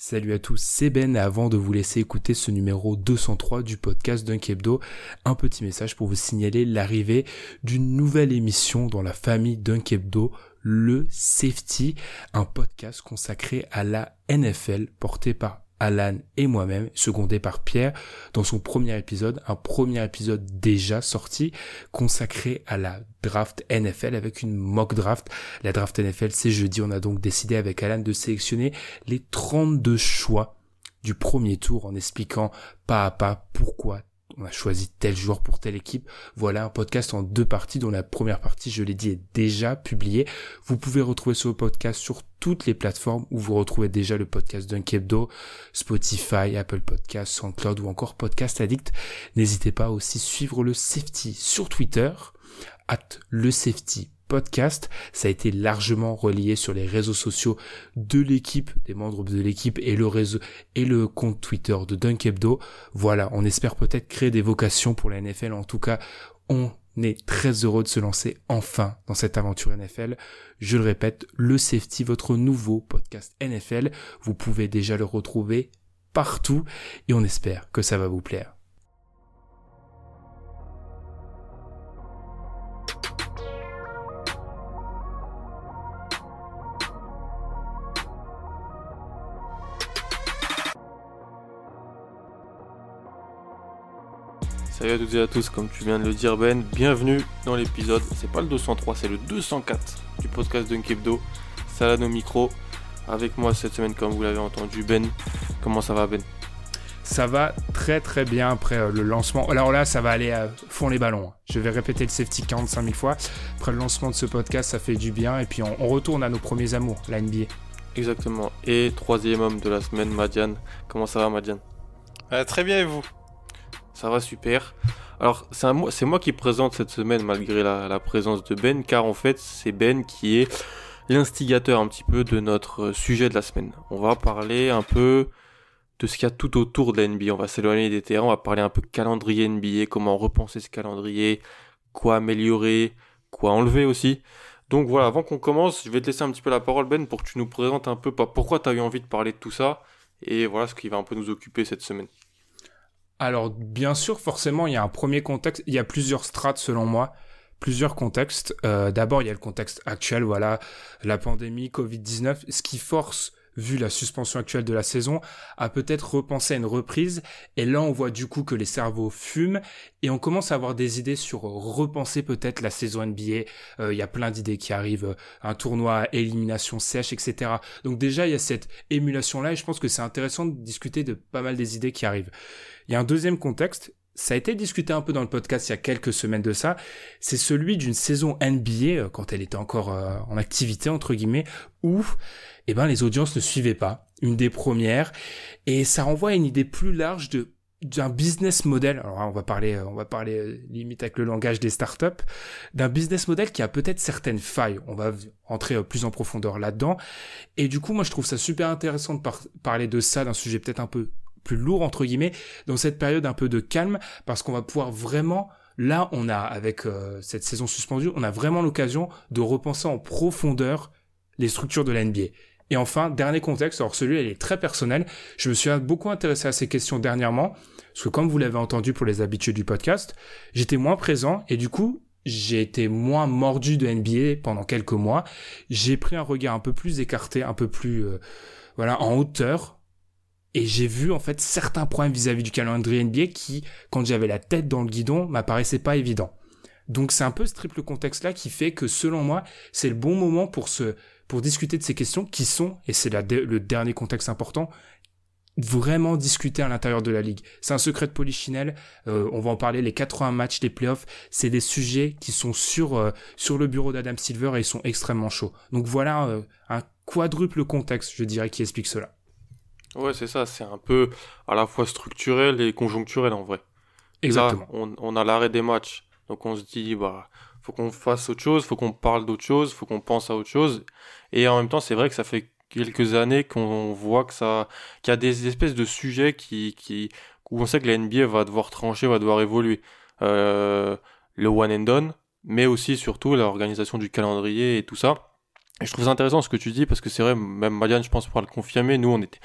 Salut à tous, c'est Ben. Avant de vous laisser écouter ce numéro 203 du podcast Dunk Hebdo, un petit message pour vous signaler l'arrivée d'une nouvelle émission dans la famille Dunk Hebdo, le Safety, un podcast consacré à la NFL porté par Alan et moi-même, secondé par Pierre, dans son premier épisode, un premier épisode déjà sorti, consacré à la draft NFL avec une mock draft. La draft NFL, c'est jeudi, on a donc décidé avec Alan de sélectionner les 32 choix du premier tour en expliquant pas à pas pourquoi on a choisi tel joueur pour telle équipe. Voilà un podcast en deux parties dont la première partie, je l'ai dit, est déjà publiée. Vous pouvez retrouver ce podcast sur toutes les plateformes où vous retrouvez déjà le podcast d'un Kebdo, Spotify, Apple Podcasts, SoundCloud ou encore Podcast Addict. N'hésitez pas aussi à suivre le Safety sur Twitter, at le Safety podcast. Ça a été largement relié sur les réseaux sociaux de l'équipe, des membres de l'équipe et le réseau et le compte Twitter de Dunk Hebdo. Voilà, on espère peut-être créer des vocations pour la NFL. En tout cas, on est très heureux de se lancer enfin dans cette aventure NFL. Je le répète, le Safety, votre nouveau podcast NFL, vous pouvez déjà le retrouver partout et on espère que ça va vous plaire. Salut à toutes et à tous, comme tu viens de le dire Ben, bienvenue dans l'épisode, c'est pas le 203, c'est le 204 du podcast Dunkebdo, Salade au micro, avec moi cette semaine comme vous l'avez entendu Ben, comment ça va Ben? Ça va très très bien après euh, le lancement. Alors là, ça va aller à fond les ballons. Je vais répéter le safety 45 000 fois. Après le lancement de ce podcast, ça fait du bien. Et puis on, on retourne à nos premiers amours, la NBA. Exactement, et troisième homme de la semaine, Madiane, comment ça va Madiane? Euh, très bien et vous? Ça va super. Alors, c'est moi qui présente cette semaine malgré la, présence de Ben, car en fait, c'est Ben qui est l'instigateur un petit peu de notre euh, sujet de la semaine. On va parler un peu de ce qu'il y a tout autour de la NBA. On va s'éloigner des terrains, on va parler un peu calendrier NBA, comment repenser ce calendrier, quoi améliorer, quoi enlever aussi. Donc voilà, avant qu'on commence, je vais te laisser un petit peu la parole Ben pour que tu nous présentes un peu pourquoi tu as eu envie de parler de tout ça et voilà ce qui va un peu nous occuper cette semaine. Alors, bien sûr, forcément, il y a un premier contexte. Il y a plusieurs strates, selon moi. Plusieurs contextes. Euh, D'abord, il y a le contexte actuel, voilà, la pandémie, Covid-19, ce qui force, vu la suspension actuelle de la saison, à peut-être repenser à une reprise. Et là, on voit du coup que les cerveaux fument et on commence à avoir des idées sur repenser peut-être la saison NBA. Euh, Il y a plein d'idées qui arrivent, un tournoi à élimination sèche, etc. Donc déjà, il y a cette émulation-là et je pense que c'est intéressant de discuter de pas mal des idées qui arrivent. Il y a un deuxième contexte, ça a été discuté un peu dans le podcast il y a quelques semaines de ça, c'est celui d'une saison NBA, euh, quand elle était encore euh, en activité, entre guillemets, où eh ben, les audiences ne suivaient pas, une des premières, et ça renvoie à une idée plus large d'un business model, alors hein, on va parler, euh, on va parler limite avec le langage des startups, d'un business model qui a peut-être certaines failles. On va euh, plus en profondeur là-dedans. Et du coup, moi, je trouve ça super intéressant de par- parler de ça, d'un sujet peut-être un peu plus lourd entre guillemets dans cette période un peu de calme parce qu'on va pouvoir vraiment là on a avec euh, cette saison suspendue on a vraiment l'occasion de repenser en profondeur les structures de la NBA et enfin dernier contexte alors celui-là il est très personnel. Je me suis beaucoup intéressé à ces questions dernièrement parce que comme vous l'avez entendu pour les habitués du podcast j'étais moins présent et du coup j'ai été moins mordu de NBA pendant quelques mois. J'ai pris un regard un peu plus écarté un peu plus euh, voilà en hauteur et j'ai vu en fait certains problèmes vis-à-vis du calendrier NBA qui, quand j'avais la tête dans le guidon, m'apparaissaient pas évidents. Donc c'est un peu ce triple contexte-là qui fait que selon moi, c'est le bon moment pour discuter de ces questions qui sont, et c'est le dernier contexte important, vraiment discuter à l'intérieur de la ligue. C'est un secret de polichinelle. Euh, on va en parler. Les 80 matchs, les playoffs, c'est des sujets qui sont sur euh, sur le bureau d'Adam Silver et ils sont extrêmement chauds. Donc voilà euh, un quadruple contexte, je dirais, qui explique cela. Ouais, c'est ça. C'est un peu à la fois structurel et conjoncturel en vrai. Exactement. on, on a l'arrêt des matchs, donc on se dit bah faut qu'on fasse autre chose, faut qu'on parle d'autre chose, faut qu'on pense à autre chose. Et en même temps, c'est vrai que ça fait quelques années qu'on voit que ça, qu'il y a des espèces de sujets qui, qui, où on sait que la NBA va devoir trancher, va devoir évoluer. Euh, le one and done, mais aussi surtout l'organisation du calendrier et tout ça. Et je trouve ça intéressant ce que tu dis parce que c'est vrai, même Marianne, je pense, pourra le confirmer. Nous, on était,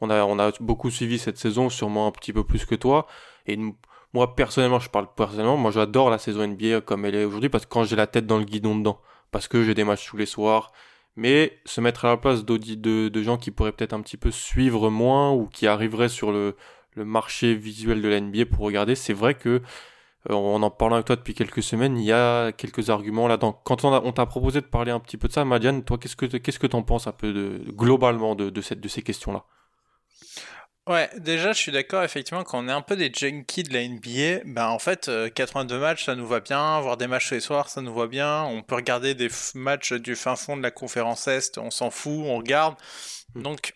on a, beaucoup suivi cette saison, sûrement un petit peu plus que toi. Et moi, personnellement, je parle personnellement, moi, j'adore la saison NBA comme elle est aujourd'hui parce que quand j'ai la tête dans le guidon dedans, parce que j'ai des matchs tous les soirs, mais se mettre à la place de, gens qui pourraient peut-être un petit peu suivre moins ou qui arriveraient sur le, marché visuel de la NBA pour regarder, c'est vrai que euh, en en parlant avec toi depuis quelques semaines, il y a quelques arguments là-dedans. Quand on, t'a proposé de parler un petit peu de ça, Madiane, toi, qu'est-ce que qu'est-ce que t'en penses un peu globalement de ces questions-là? Ouais, déjà, je suis d'accord, effectivement, quand on est un peu des junkies de la NBA, ben en fait, 82 euh, matchs, ça nous va bien, voir des matchs tous les soirs, ça nous va bien, on peut regarder des matchs du fin fond de la conférence Est, on s'en fout, on regarde. Hmm. Donc,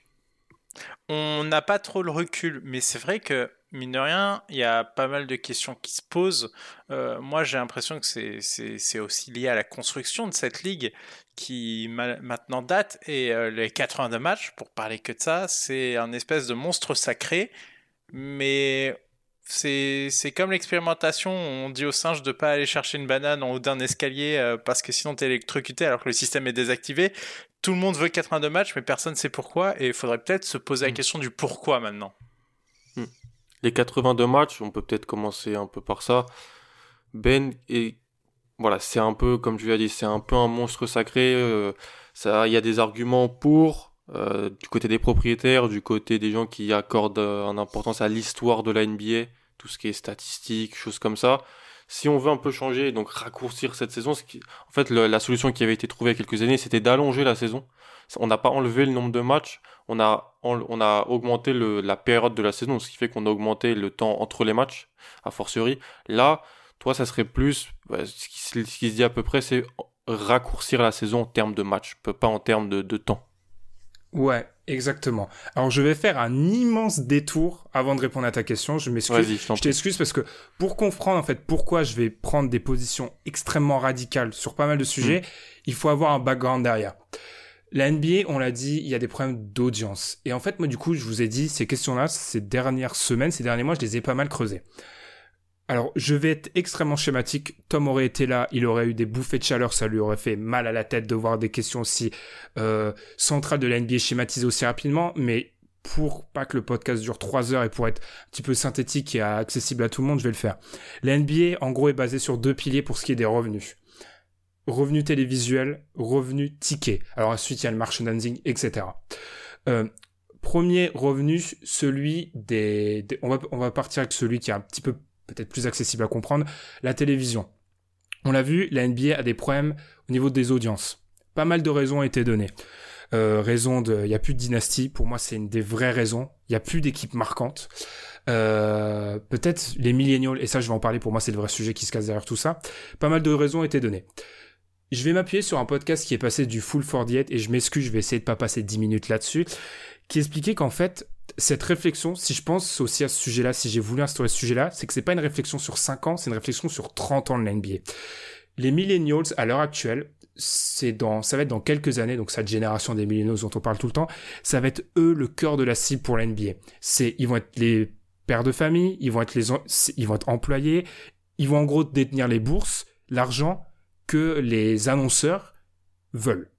on n'a pas trop le recul, mais c'est vrai que mine de rien, il y a pas mal de questions qui se posent. Euh, moi, j'ai l'impression que c'est aussi lié à la construction de cette ligue qui maintenant date. Et euh, les 82 matchs, pour parler que de ça, c'est un espèce de monstre sacré. Mais c'est comme l'expérimentation. On dit aux singes de pas aller chercher une banane en haut d'un escalier euh, parce que sinon t'es électrocuté alors que le système est désactivé. Tout le monde veut 82 matchs, mais personne ne sait pourquoi. Et il faudrait peut-être se poser la mm. question du pourquoi maintenant les 82 matchs, on peut peut-être commencer un peu par ça. Ben et voilà, c'est un peu comme je l'ai dit, c'est un peu un monstre sacré. Euh, ça, il y a des arguments pour euh, du côté des propriétaires, du côté des gens qui accordent euh, une importance à l'histoire de la NBA, tout ce qui est statistique, choses comme ça. Si on veut un peu changer, donc raccourcir cette saison, qui, en fait, la solution qui avait été trouvée il y a quelques années, c'était d'allonger la saison. On n'a pas enlevé le nombre de matchs, on a, on, a augmenté le, la période de la saison, ce qui fait qu'on a augmenté le temps entre les matchs, a fortiori. Là, toi, ça serait plus, ce, qui, se dit à peu près, c'est raccourcir la saison en termes de matchs, pas en termes de, de temps. Ouais, exactement. Alors je vais faire un immense détour avant de répondre à ta question. Je m'excuse. Je t'excuse parce que pour comprendre en fait pourquoi je vais prendre des positions extrêmement radicales sur pas mal de sujets, hmm. il faut avoir un background derrière. La NBA, on l'a dit, il y a des problèmes d'audience. Et en fait, moi, du coup, je vous ai dit, ces questions-là, ces dernières semaines, ces derniers mois, je les ai pas mal creusées. Alors, je vais être extrêmement schématique. Tom aurait été là, il aurait eu des bouffées de chaleur, ça lui aurait fait mal à la tête de voir des questions aussi euh, centrales de la NBA schématisées aussi rapidement. Mais pour pas que le podcast dure trois heures et pour être un petit peu synthétique et accessible à tout le monde, je vais le faire. La NBA, en gros, est basée sur deux piliers pour ce qui est des revenus revenus télévisuels, revenus tickets. Alors ensuite, il y a le merchandising, etc. Euh, premier revenu, celui des, on, va, partir avec celui qui est un petit peu peut-être plus accessible à comprendre, la télévision. On l'a vu, la NBA a des problèmes au niveau des audiences. Pas mal de raisons ont été données. Euh, raison de, il y a plus de dynastie. Pour moi, c'est une des vraies raisons. Il y a plus d'équipes marquantes. Euh, peut-être les millennials, et ça, je vais en parler. Pour moi, c'est le vrai sujet qui se casse derrière tout ça. Pas mal de raisons ont été données. Je vais m'appuyer sur un podcast qui est passé du full for diet et je m'excuse, je vais essayer de pas passer 10 minutes là-dessus, qui expliquait qu'en fait, cette réflexion, si je pense aussi à ce sujet-là, si j'ai voulu instaurer ce sujet-là, c'est que c'est pas une réflexion sur 5 ans, c'est une réflexion sur 30 ans de l'NBA. Les millennials, à l'heure actuelle, c'est dans, ça va être dans quelques années, donc cette génération des millennials dont on parle tout le temps, ça va être eux le cœur de la cible pour l'NBA. C'est, ils vont être les pères de famille, ils vont être les, ils vont être employés, ils vont en gros détenir les bourses, l'argent, que les annonceurs veulent.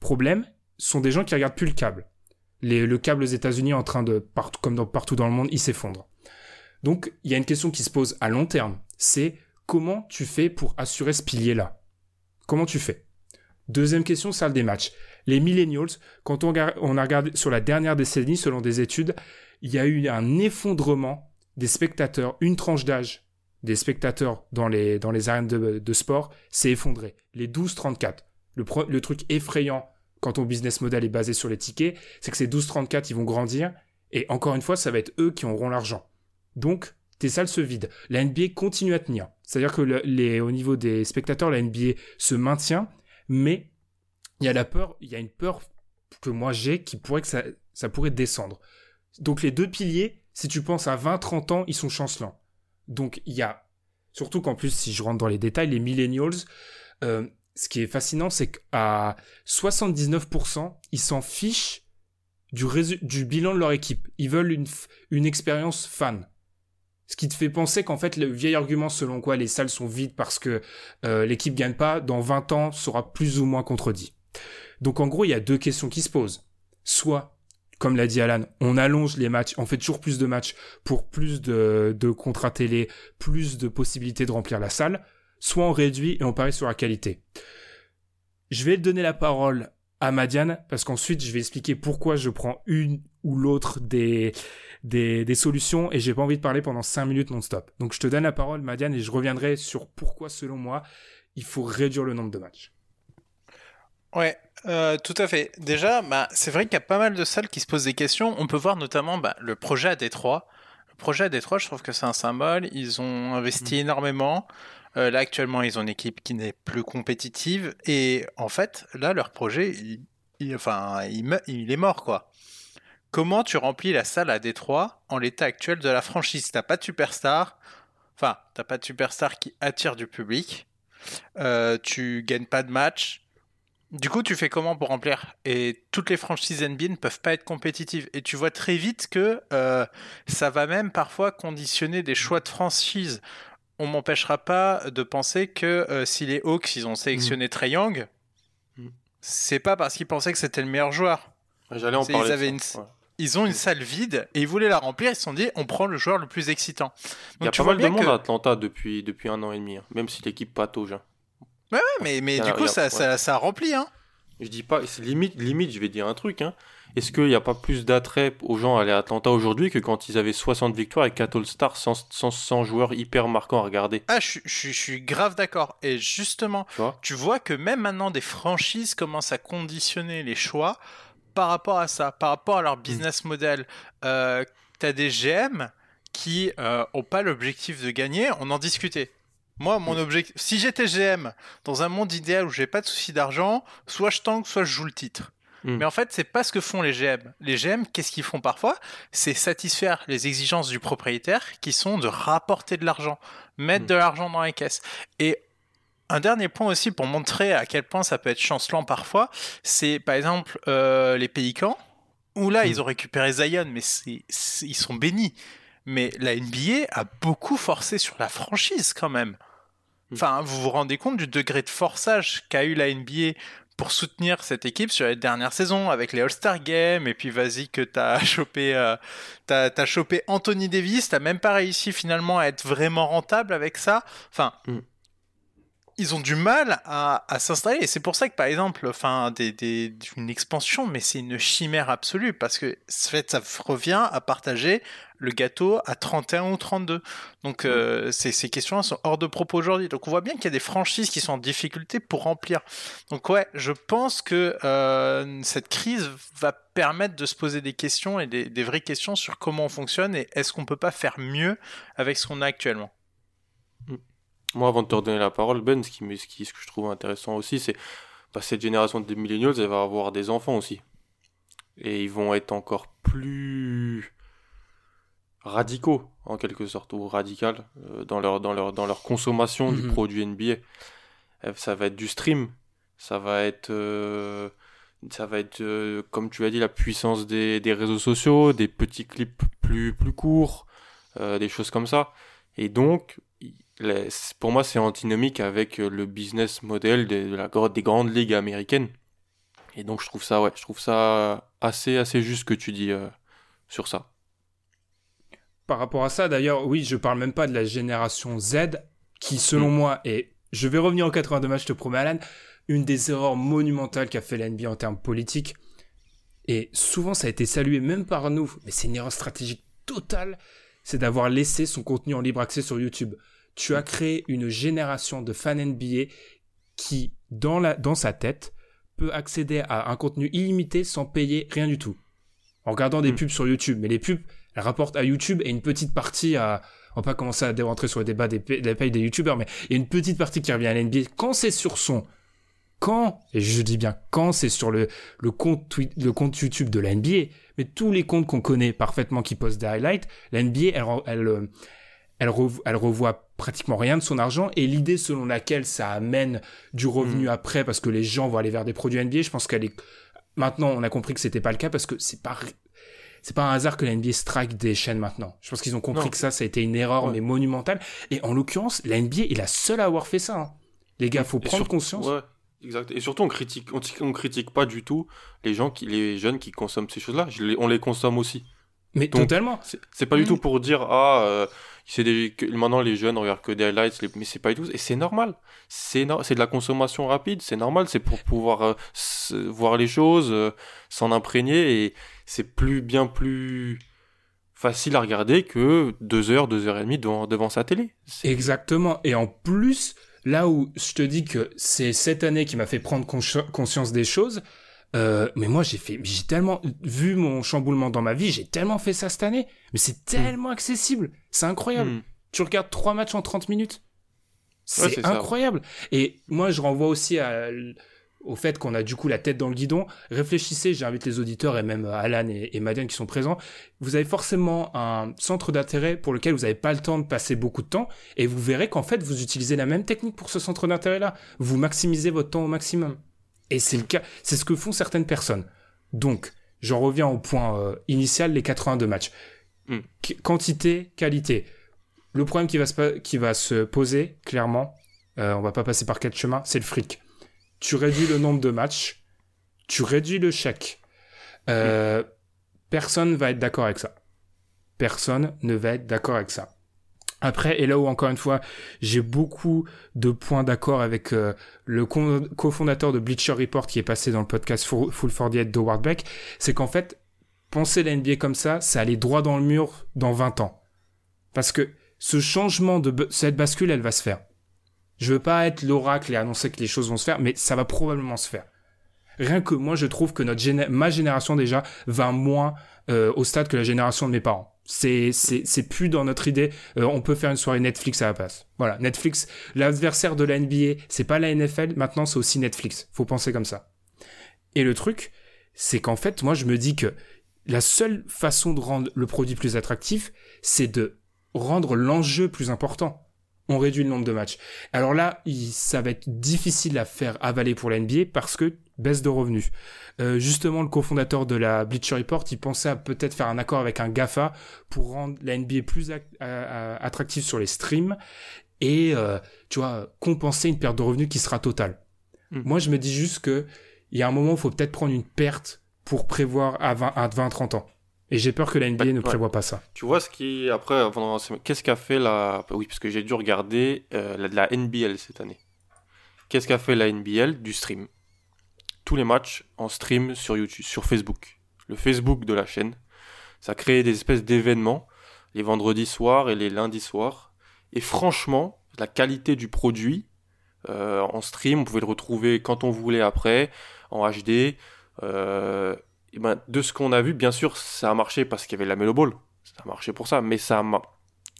Problème, sont des gens qui regardent plus le câble. le câble aux États-Unis en train de, comme partout dans le monde, il s'effondre. Donc, il y a une question qui se pose à long terme. C'est comment tu fais pour assurer ce pilier-là? Comment tu fais? Deuxième question, salle des matchs. Les millennials, quand on, regardé sur la dernière décennie, selon des études, il y a eu un effondrement des spectateurs, une tranche d'âge des spectateurs dans les, dans les arènes de, sport s'est effondré. Les 12-34. Le, truc effrayant quand ton business model est basé sur les tickets, c'est que ces 12-34, ils vont grandir Et encore une fois, ça va être eux qui auront l'argent. Donc, tes salles se vident. La NBA continue à tenir. C'est-à-dire que les, au niveau des spectateurs, la NBA se maintient, mais il y a la peur, il y a une peur que moi j'ai qui pourrait que ça, ça pourrait descendre. Donc les deux piliers, si tu penses à 20-30 ans, ils sont chancelants. Donc il y a, surtout qu'en plus, si je rentre dans les détails, les millennials, euh, ce qui est fascinant, c'est qu'à 79%, ils s'en fichent du, bilan de leur équipe. Ils veulent une, une expérience fan. Ce qui te fait penser qu'en fait, le vieil argument selon quoi les salles sont vides parce que euh, l'équipe gagne pas, dans 20 ans, sera plus ou moins contredit. Donc en gros, il y a deux questions qui se posent. Soit, comme l'a dit Alan, on allonge les matchs, on fait toujours plus de matchs pour plus de, contrats télé, plus de possibilités de remplir la salle, soit on réduit et on parie sur la qualité. Je vais donner la parole à Madiane parce qu'ensuite je vais expliquer pourquoi je prends une ou l'autre des, des, des, solutions et j'ai pas envie de parler pendant 5 minutes non-stop. Donc je te donne la parole Madiane et je reviendrai sur pourquoi selon moi il faut réduire le nombre de matchs. Ouais, euh, tout à fait. Déjà, bah, c'est vrai qu'il y a pas mal de salles qui se posent des questions. On peut voir notamment bah, le projet à Détroit. Le projet à Détroit, je trouve que c'est un symbole. Ils ont investi mm. énormément. Euh, là, actuellement, ils ont une équipe qui n'est plus compétitive. Et en fait, là, leur projet, il, enfin, il, est mort, quoi. Comment tu remplis la salle à Détroit en l'état actuel de la franchise? T'as pas de superstar. Enfin, t'as pas de superstar qui attire du public. Euh, tu gagnes pas de match du coup, tu fais comment pour remplir? Et toutes les franchises NBA ne peuvent pas être compétitives. Et tu vois très vite que euh, ça va même parfois conditionner des choix de franchise. On m'empêchera pas de penser que euh, si les Hawks ils ont sélectionné mm. Trey Young, mm. c'est pas parce qu'ils pensaient que c'était le meilleur joueur. J'allais en parler. Ils, ont une salle vide et ils voulaient la remplir. Ils se sont dit, on prend le joueur le plus excitant. Il y a pas mal de monde à Atlanta depuis, depuis un an et demi, hein. même si l'équipe patauge. Hein. Ouais, mais, mais du coup, ça, ça, ça, remplit. Hein. Je dis pas, limite, limite, je vais dire un truc. Hein. Est-ce qu'il n'y a pas plus d'attrait aux gens à aller à Atlanta aujourd'hui que quand ils avaient 60 victoires et 4 All-Stars sans, sans, joueurs hyper marquants à regarder? Ah, je, je, je suis grave d'accord. Et justement, tu vois, que même maintenant, des franchises commencent à conditionner les choix par rapport à ça, par rapport à leur business model. Euh, tu as des GM qui n'ont euh, pas l'objectif de gagner, on en discutait. Moi, mon objectif, si j'étais GM dans un monde idéal où j'ai pas de souci d'argent, soit je tank, soit je joue le titre. Hmm. Mais en fait, c'est pas ce que font les GM. Les GM, qu'est-ce qu'ils font parfois? C'est satisfaire les exigences du propriétaire qui sont de rapporter de l'argent, mettre hmm. de l'argent dans les caisses. Et un dernier point aussi pour montrer à quel point ça peut être chancelant parfois, c'est par exemple euh, les Pélicans, où là, hmm. ils ont récupéré Zion, mais ils sont bénis mais la NBA a beaucoup forcé sur la franchise quand même. Hmm. Enfin, vous vous rendez compte du degré de forçage qu'a eu la NBA pour soutenir cette équipe sur les dernières saisons avec les All-Star Games et puis vas-y que t'as chopé euh, t'as, chopé Anthony Davis t'as même pas réussi finalement à être vraiment rentable avec ça enfin hmm ils ont du mal à, s'installer. Et c'est pour ça que, par exemple, enfin, des, une expansion, mais c'est une chimère absolue, parce que fait, ça revient à partager le gâteau à 31 ou 32. Donc, euh, ces, questions sont hors de propos aujourd'hui. Donc, on voit bien qu'il y a des franchises qui sont en difficulté pour remplir. Donc, ouais, je pense que euh, cette crise va permettre de se poser des questions et des, des vraies questions sur comment on fonctionne et est-ce qu'on peut pas faire mieux avec ce qu'on a actuellement. Moi, avant de te redonner la parole, Ben, ce, qui, ce, qui, ce que je trouve intéressant aussi, c'est que bah, cette génération de millennials, elle va avoir des enfants aussi. Et ils vont être encore plus radicaux, en quelque sorte, ou radicales euh, dans, leur, dans, leur, dans leur consommation du mhm. produit NBA. Euh, ça va être du stream, ça va être, euh, ça va être comme tu as dit, la puissance des, des, réseaux sociaux, des petits clips plus, plus courts, des choses comme ça. Et donc, pour moi, c'est antinomique avec euh, le business model de, la, des grandes ligues américaines. Et donc, je trouve ça, ouais, je trouve ça assez, assez juste que tu dis euh, sur ça. Par rapport à ça, d'ailleurs, oui, je parle même pas de la génération Z, qui, selon mm. moi, est, je vais revenir en 82 matchs, je te promets, Alan, une des erreurs monumentales qu'a fait la NBA en termes politiques. Et souvent, ça a été salué même par nous, mais c'est une erreur stratégique totale, c'est d'avoir laissé son contenu en libre accès sur YouTube tu as créé une génération de fans NBA qui, dans, la, dans sa tête, peut accéder à un contenu illimité sans payer rien du tout. en regardant des Mm. pubs sur YouTube. Mais les pubs, elles rapportent à YouTube et une petite partie à, on va pas commencer à rentrer sur le débat des, pa- des payes des YouTubeurs, mais il y a une petite partie qui revient à l'NBA. Quand c'est sur son, quand, et je dis bien quand c'est sur le, le compte tweet, le compte YouTube de la NBA, mais tous les comptes qu'on connaît parfaitement qui postent des highlights, la NBA, elle, re- elle, euh, elle, rev- elle revoit pratiquement rien de son argent et l'idée selon laquelle ça amène du revenu après parce que les gens vont aller vers des produits NBA, je pense qu'elle est, maintenant on a compris que c'était pas le cas parce que c'est pas, c'est pas un hasard que la NBA strike des chaînes maintenant. Je pense qu'ils ont compris Non. que ça, ça a été une erreur Ouais. mais monumentale. Et en l'occurrence, la NBA est la seule à avoir fait ça. hein. Les gars, faut Et prendre surtout- conscience. Ouais, exact. Et surtout, on critique, on, on critique pas du tout les gens qui, les jeunes qui consomment ces choses-là. On les consomme aussi. Mais Donc, totalement. C'est pas du Mm. tout pour dire ah euh, des maintenant les jeunes regardent que des highlights les- mais c'est pas du tout et c'est normal c'est no- de la consommation rapide c'est normal c'est pour pouvoir euh, voir les choses euh, s'en imprégner et c'est plus bien plus facile à regarder que deux heures deux heures et demie devant, devant sa télé Exactement. Et en plus, là où je te dis que c'est cette année qui m'a fait prendre consci- conscience des choses, euh, mais moi j'ai fait, j'ai tellement vu mon chamboulement dans ma vie, j'ai tellement fait ça cette année. Mais c'est tellement accessible, c'est incroyable. Mm. Tu regardes trois matchs en 30 minutes, c'est ça. incroyable. Et moi je renvoie aussi à au fait qu'on a du coup la tête dans le guidon. Réfléchissez, j'invite les auditeurs et même euh, Alan et, et Madiane qui sont présents. Vous avez forcément un centre d'intérêt pour lequel vous n'avez pas le temps de passer beaucoup de temps et vous verrez qu'en fait vous utilisez la même technique pour ce centre d'intérêt-là. Vous maximisez votre temps au maximum. Et c'est le cas, c'est ce que font certaines personnes. Donc, j'en reviens au point euh, initial, les 82 matchs. Mm. Qu- quantité, qualité. Le problème qui va se, pa- qui va se poser, clairement, euh, on va pas passer par quatre chemins, c'est le fric. Tu réduis le nombre de matchs, tu réduis le chèque. Euh, Personne va être d'accord avec ça. Personne ne va être d'accord avec ça. Après, et là où encore une fois, j'ai beaucoup de points d'accord avec euh, le co- cofondateur de Bleacher Report qui est passé dans le podcast Full Full 48 d'Howard Beck, c'est qu'en fait, penser la NBA comme ça, c'est aller droit dans le mur dans 20 ans. Parce que ce changement de cette bascule, elle va se faire. Je veux pas être l'oracle et annoncer que les choses vont se faire, mais ça va probablement se faire. Rien que moi, je trouve que notre ma génération déjà va moins euh, au stade que la génération de mes parents. C'est c'est plus dans notre idée. euh, on peut faire une soirée Netflix à la place. Voilà, Netflix, l'adversaire de la NBA, c'est pas la NFL. Maintenant, c'est aussi Netflix. Faut penser comme ça. Et le truc, c'est qu'en fait, moi, je me dis que la seule façon de rendre le produit plus attractif, c'est de rendre l'enjeu plus important. On réduit le nombre de matchs. Alors là, il- ça va être difficile à faire avaler pour la NBA parce que baisse de revenus. Euh, justement, le cofondateur de la Bleacher Report, il pensait à peut-être faire un accord avec un GAFA pour rendre la NBA plus ac- euh, attractive sur les streams et, euh, tu vois, compenser une perte de revenus qui sera totale. Mm. Moi, je me dis juste que il y a un moment où il faut peut-être prendre une perte pour prévoir à 20, à 20 30 ans. Et j'ai peur que la NBA Ouais, ne ouais. prévoit pas ça. Tu vois ce qui après qu'est-ce qu'a fait la oui parce que j'ai dû regarder euh, la, la NBL cette année. Qu'est-ce qu'a fait la NBL du stream? Tous les matchs en stream sur YouTube, sur Facebook. Le Facebook de la chaîne. Ça a créé des espèces d'événements les vendredis soirs et les lundis soirs. Et franchement, la qualité du produit euh, en stream, on pouvait le retrouver quand on voulait après en HD. Euh, et ben, de ce qu'on a vu, bien sûr, ça a marché parce qu'il y avait la Melo Ball. Ça a marché pour ça, mais ça a ma-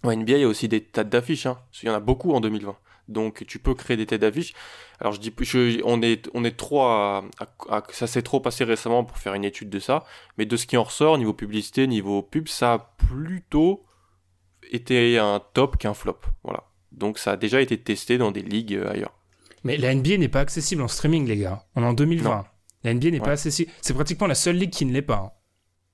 En NBA, il y a aussi des têtes d'affiches. Hein. Il y en a beaucoup en 2020. Donc, tu peux créer des têtes d'affiches. Alors, je dis, je- on est, on est trop à, à- à- ça s'est trop passé récemment pour faire une étude de ça. Mais de ce qui en ressort, niveau publicité, niveau pub, ça a plutôt été un top qu'un flop. Voilà. Donc, ça a déjà été testé dans des ligues euh, ailleurs. Mais la NBA n'est pas accessible en streaming, les gars. On est en 2020. Non. La NBA n'est Ouais. pas accessible. C'est pratiquement la seule ligue qui ne l'est pas. hein.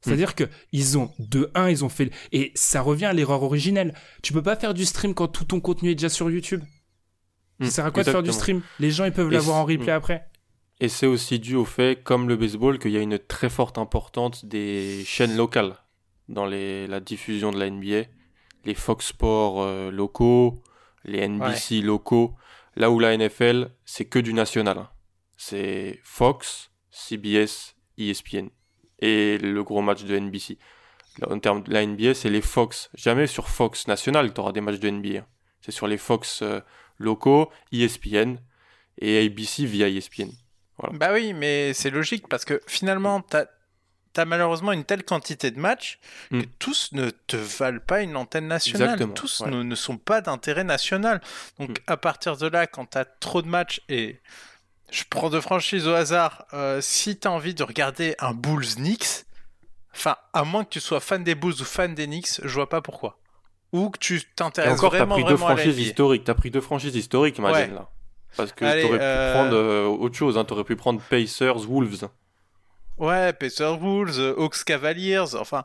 C'est-à-dire que ils ont de 1, ils ont fait et ça revient à l'erreur originelle. Tu peux pas faire du stream quand tout ton contenu est déjà sur YouTube. Ça Hmm, sert à quoi de faire du stream? Les gens ils peuvent l'avoir en replay hmm. après. Et c'est aussi dû au fait, comme le baseball, qu'il y a une très forte importance des chaînes locales dans les, la diffusion de la NBA. Les Fox Sports euh, locaux, les NBC locaux. Là où la NFL, c'est que du national. hein. C'est Fox, CBS, ESPN. Et le gros match de NBC. En termes de la NBA, c'est les Fox. Jamais sur Fox national, tu auras des matchs de NBA. C'est sur les Fox euh, locaux, ESPN et ABC via ESPN. Bah oui, mais c'est logique parce que finalement, t'as t'as malheureusement une telle quantité de matchs que Mm. tous ne te valent pas une antenne nationale. Exactement, tous ouais. ne, ne sont pas d'intérêt national. Donc Mm. à partir de là, quand t'as trop de matchs et je prends deux franchises au hasard, euh, si t'as envie de regarder un Bulls Knicks, enfin à moins que tu sois fan des Bulls ou fan des Knicks, je vois pas pourquoi. Ou que tu t'intéresses vraiment, pris deux vraiment franchises historiques. T'as pris deux franchises historiques, Ouais. là. Parce que t'aurais pu euh, prendre euh, autre chose. Hein. T'aurais pu prendre Pacers, Wolves. Ouais, Pacers Wolves, Hawks Cavaliers, enfin,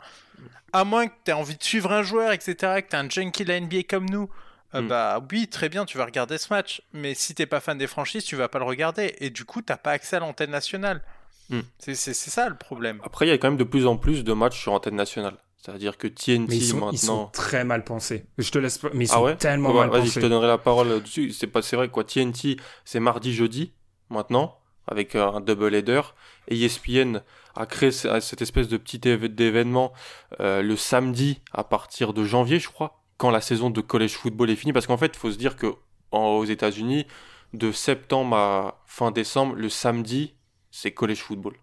à moins que tu aies envie de suivre un joueur, etc., que tu un junkie de la NBA comme nous, euh, Mm. bah oui, très bien, tu vas regarder ce match. Mais si t'es pas fan des franchises, tu vas pas le regarder. Et du coup, t'as pas accès à l'antenne nationale. Mm. C'est c'est- c'est ça le problème. Après, il y a quand même de plus en plus de matchs sur antenne nationale. C'est-à-dire que TNT Mais ils sont, maintenant. ils sont très mal pensés. Je te laisse mais ils Ah sont ouais tellement Ouais, mal Vas-y, je pensés. te donnerai la parole dessus. C'est pas, c'est vrai quoi. TNT, c'est mardi, jeudi maintenant avec euh, un double header. Et ESPN a créé ce- cette espèce de petit d'événement euh, le samedi à partir de janvier, je crois, quand la saison de college football est finie. Parce qu'en fait, il faut se dire que en- aux États-Unis, de septembre à fin décembre, le samedi, c'est college football.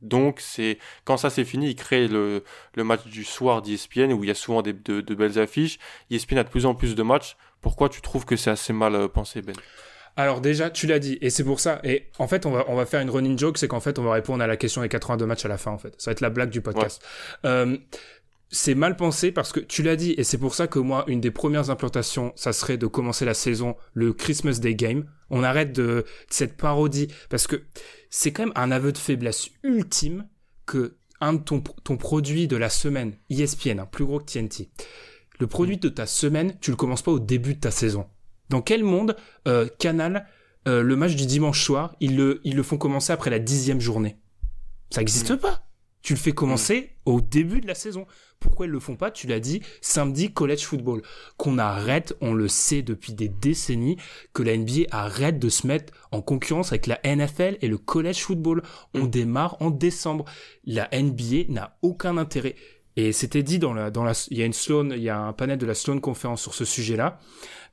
Donc, c'est quand ça c'est fini, ils créent le, le match du soir d'ESPN où il y a souvent des, de, de belles affiches. ESPN a de plus en plus de matchs. Pourquoi tu trouves que c'est assez mal euh, pensé, Ben? Alors déjà, tu l'as dit, et c'est pour ça. Et en fait, on va, on va faire une running joke, c'est qu'en fait, on va répondre à la question des 82 matchs à la fin, en fait. Ça va être la blague du podcast. Euh, c'est mal pensé parce que tu l'as dit, et c'est pour ça que moi, une des premières implantations, ça serait de commencer la saison, le Christmas Day Game. On arrête de, de cette parodie, parce que c'est quand même un aveu de faiblesse ultime que un de ton, ton produit de la semaine, ESPN, hein, plus gros que TNT, le produit de ta semaine, tu le commences pas au début de ta saison. Dans quel monde euh, Canal, euh, le match du dimanche soir, ils le, ils le font commencer après la dixième journée? Ça n'existe pas. Tu le fais commencer au début de la saison. Pourquoi ils le font pas Tu l'as dit, samedi college football. Qu'on arrête, on le sait depuis des décennies, que la NBA arrête de se mettre en concurrence avec la NFL et le college football. On démarre en décembre. La NBA n'a aucun intérêt. Et c'était dit dans la, dans la, il y a une Sloan, il y a un panel de la Sloan conférence sur ce sujet-là.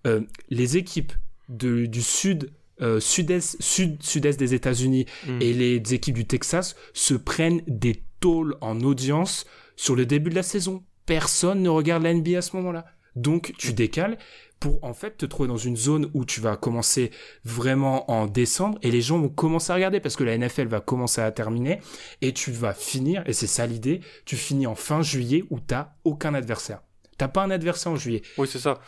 Euh, les équipes de, du sud, euh, sud-est, sud, sud-est des États-Unis Mm. et les équipes du Texas se prennent des tôles en audience sur le début de la saison. Personne ne regarde la NBA à ce moment-là. Donc, tu décales pour en fait te trouver dans une zone où tu vas commencer vraiment en décembre et les gens vont commencer à regarder parce que la NFL va commencer à terminer et tu vas finir, et c'est ça l'idée, tu finis en fin juillet où t'as aucun adversaire. T'as pas un adversaire en juillet. Oui, c'est ça.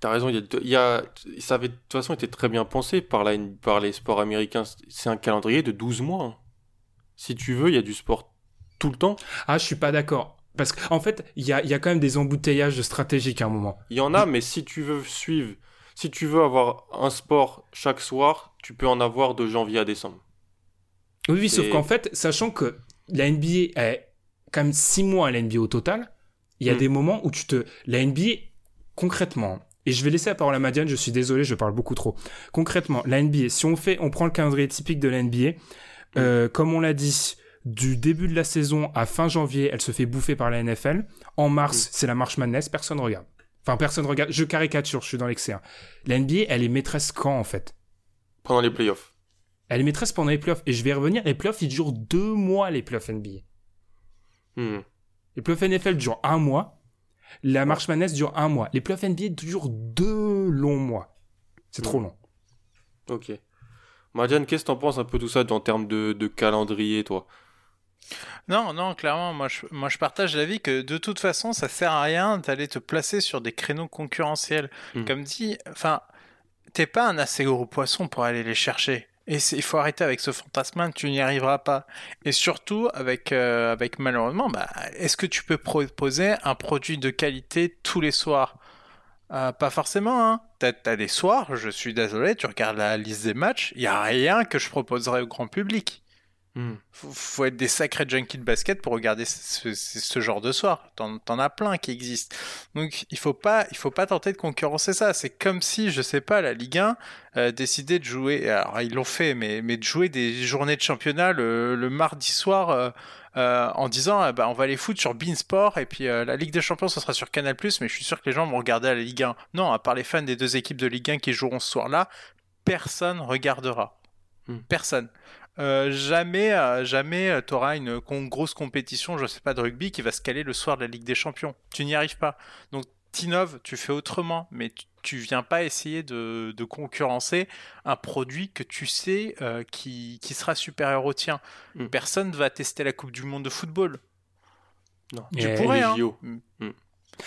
T'as raison, il y a, il y a- ça avait de toute façon été très bien pensé par, la, par les sports américains. C'est un calendrier de 12 mois. hein. Si tu veux, il y a du sport tout le temps. Ah, je suis pas d'accord. Parce qu'en fait, il y a, y a quand même des embouteillages stratégiques à un moment. Il y en a, mais si tu veux suivre, si tu veux avoir un sport chaque soir, tu peux en avoir de janvier à décembre. Oui, oui, sauf qu'en fait, sachant que la NBA est quand même 6 mois à la NBA au total, il y a Mm. des moments où tu te... La NBA, concrètement, et je vais laisser la parole à Madiane, je suis désolé, je parle beaucoup trop. Concrètement, la NBA, si on fait, on prend le calendrier typique de la NBA, euh, comme on l'a dit, du début de la saison à fin janvier, elle se fait bouffer par la NFL. En mars, c'est la March Madness, personne regarde. Enfin, personne regarde. Je caricature, je suis dans l'excès. hein. La NBA, elle est maîtresse quand, en fait? Pendant les playoffs. Elle est maîtresse pendant les playoffs. Et je vais y revenir, les playoffs, ils durent deux mois, les playoffs NBA. Hmm. Les playoffs NFL durent un mois. La March Madness dure un mois. Les playoffs NBA durent deux longs mois. C'est trop long. Ok. Madiane, qu'est-ce que t'en penses un peu tout ça en termes de, de calendrier, toi? Non, non, clairement, moi je, moi je partage l'avis que de toute façon, ça sert à rien d'aller te placer sur des créneaux concurrentiels. Mm. Comme dit, enfin, t'es pas un assez gros poisson pour aller les chercher. Et il faut arrêter avec ce fantasme tu n'y arriveras pas. Et surtout, avec, euh, avec malheureusement, bah, est-ce que tu peux proposer un produit de qualité tous les soirs? Euh, Pas forcément, hein. T'as t'as les soirs, je suis désolé, tu regardes la liste des matchs, il y a rien que je proposerais au grand public Hmm. faut, faut être des sacrés junkies de basket pour regarder ce, ce- ce genre de soir. T'en, t'en as plein qui existent. Donc il faut pas, il faut pas tenter de concurrencer ça. C'est comme si, je sais pas, la Ligue 1 euh, décidait de jouer. Alors ils l'ont fait, mais, mais de jouer des journées de championnat le, le mardi soir. euh, euh, en disant eh ben, on va les foutre sur Beansport et puis la Ligue des Champions ce sera sur Canal+, mais je suis sûr que les gens vont regarder la Ligue 1. Non, à part les fans des deux équipes de Ligue 1 qui joueront ce soir-là, personne regardera. Hmm. Personne. Euh, jamais, euh, jamais tu auras une grosse compétition, je sais pas, de rugby qui va se caler le soir de la Ligue des Champions. Tu n'y arrives pas. Donc, t'innoves, tu fais autrement, mais tu, viens pas essayer de, concurrencer un produit que tu sais qui, sera supérieur au tien. Mm. Personne va tester la Coupe du Monde de football. Non. Tu pourrais, hein. Mm. Mm.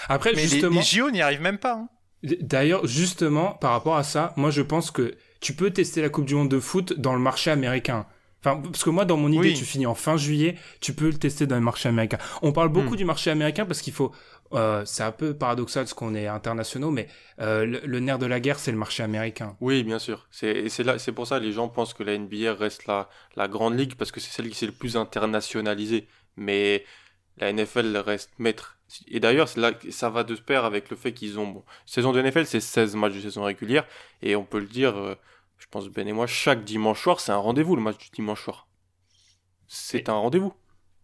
Après, justement, les, JO n'y arrivent même pas. Hein. D'ailleurs, justement, par rapport à ça, moi je pense que tu peux tester la Coupe du Monde de foot dans le marché américain. Enfin, parce que moi, dans mon idée, tu finis en fin juillet, tu peux le tester dans le marché américain. On parle beaucoup hmm. du marché américain parce qu'il faut, euh, c'est un peu paradoxal parce qu'on est internationaux, mais euh, le, nerf de la guerre, c'est le marché américain. Oui, bien sûr. C'est pour ça les gens pensent que la NBA reste la, la grande ligue parce que c'est celle qui s'est le plus internationalisée. Mais la NFL reste maître. Et d'ailleurs, ça va de pair avec le fait qu'ils ont. Bon, saison de NFL, c'est 16 matchs de saison régulière. Et on peut le dire, euh, je pense Ben et moi, chaque dimanche soir, c'est un rendez-vous le match du dimanche soir. C'est un rendez-vous.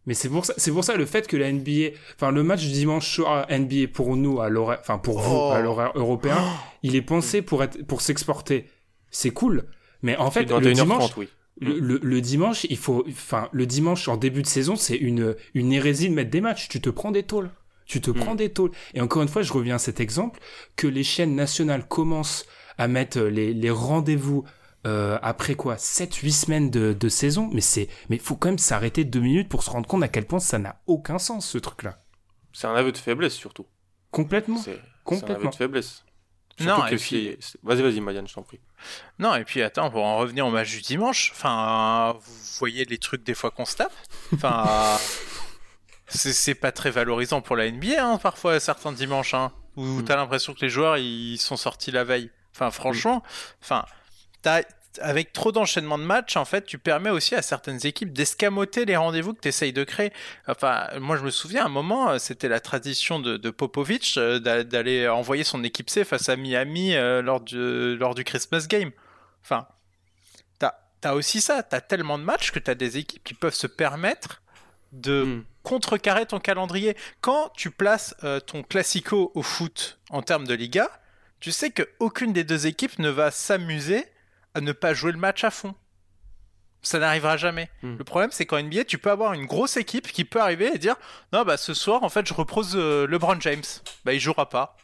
Mais c'est pour ça, c'est pour ça le fait que la NBA, enfin le match du dimanche soir NBA pour nous à l'horaire, enfin pour vous à oh. l'horaire européen, il est pensé pour être, pour s'exporter. C'est cool. Mais en fait, le dimanche, oui. Le, le, dimanche, il faut, enfin, le dimanche en début de saison, c'est une, une hérésie de mettre des matchs. Tu te prends des tôles. Tu te prends mm. des tôles. Et encore une fois, je reviens à cet exemple que les chaînes nationales commencent à mettre les, les rendez-vous euh, après quoi? 7-8 semaines de, de, saison? Mais c'est mais faut quand même s'arrêter deux minutes pour se rendre compte à quel point ça n'a aucun sens ce truc là c'est un aveu de faiblesse surtout complètement c'est un aveu de faiblesse non, et puis... Vas-y, vas-y, Marianne, je t'en prie. Non, et puis attends, pour en revenir au match du dimanche, enfin, vous voyez les trucs des fois qu'on se tape? Enfin, c'est pas très valorisant pour la NBA, hein, parfois, certains dimanches, hein, où mm. t'as l'impression que les joueurs, ils sont sortis la veille. Enfin, franchement, enfin, avec trop d'enchaînements de matchs, en fait, tu permets aussi à certaines équipes d'escamoter les rendez-vous que tu essayes de créer. Enfin, moi, je me souviens, à un moment, euh, c'était la tradition de, de Popovic euh, d'aller envoyer son équipe C face à Miami euh, lors, du, lors du Christmas Game. Enfin, t'as as aussi ça. T'as tellement de matchs que t'as des équipes qui peuvent se permettre de hmm. contrecarrer ton calendrier. Quand tu places ton classico au foot en termes de Liga, tu sais qu'aucune des deux équipes ne va s'amuser à ne pas jouer le match à fond. Ça n'arrivera jamais. Hmm. Le problème, c'est qu'en NBA, tu peux avoir une grosse équipe qui peut arriver et dire Non, bah ce soir, en fait, je repose euh, LeBron James. Bah, il jouera pas.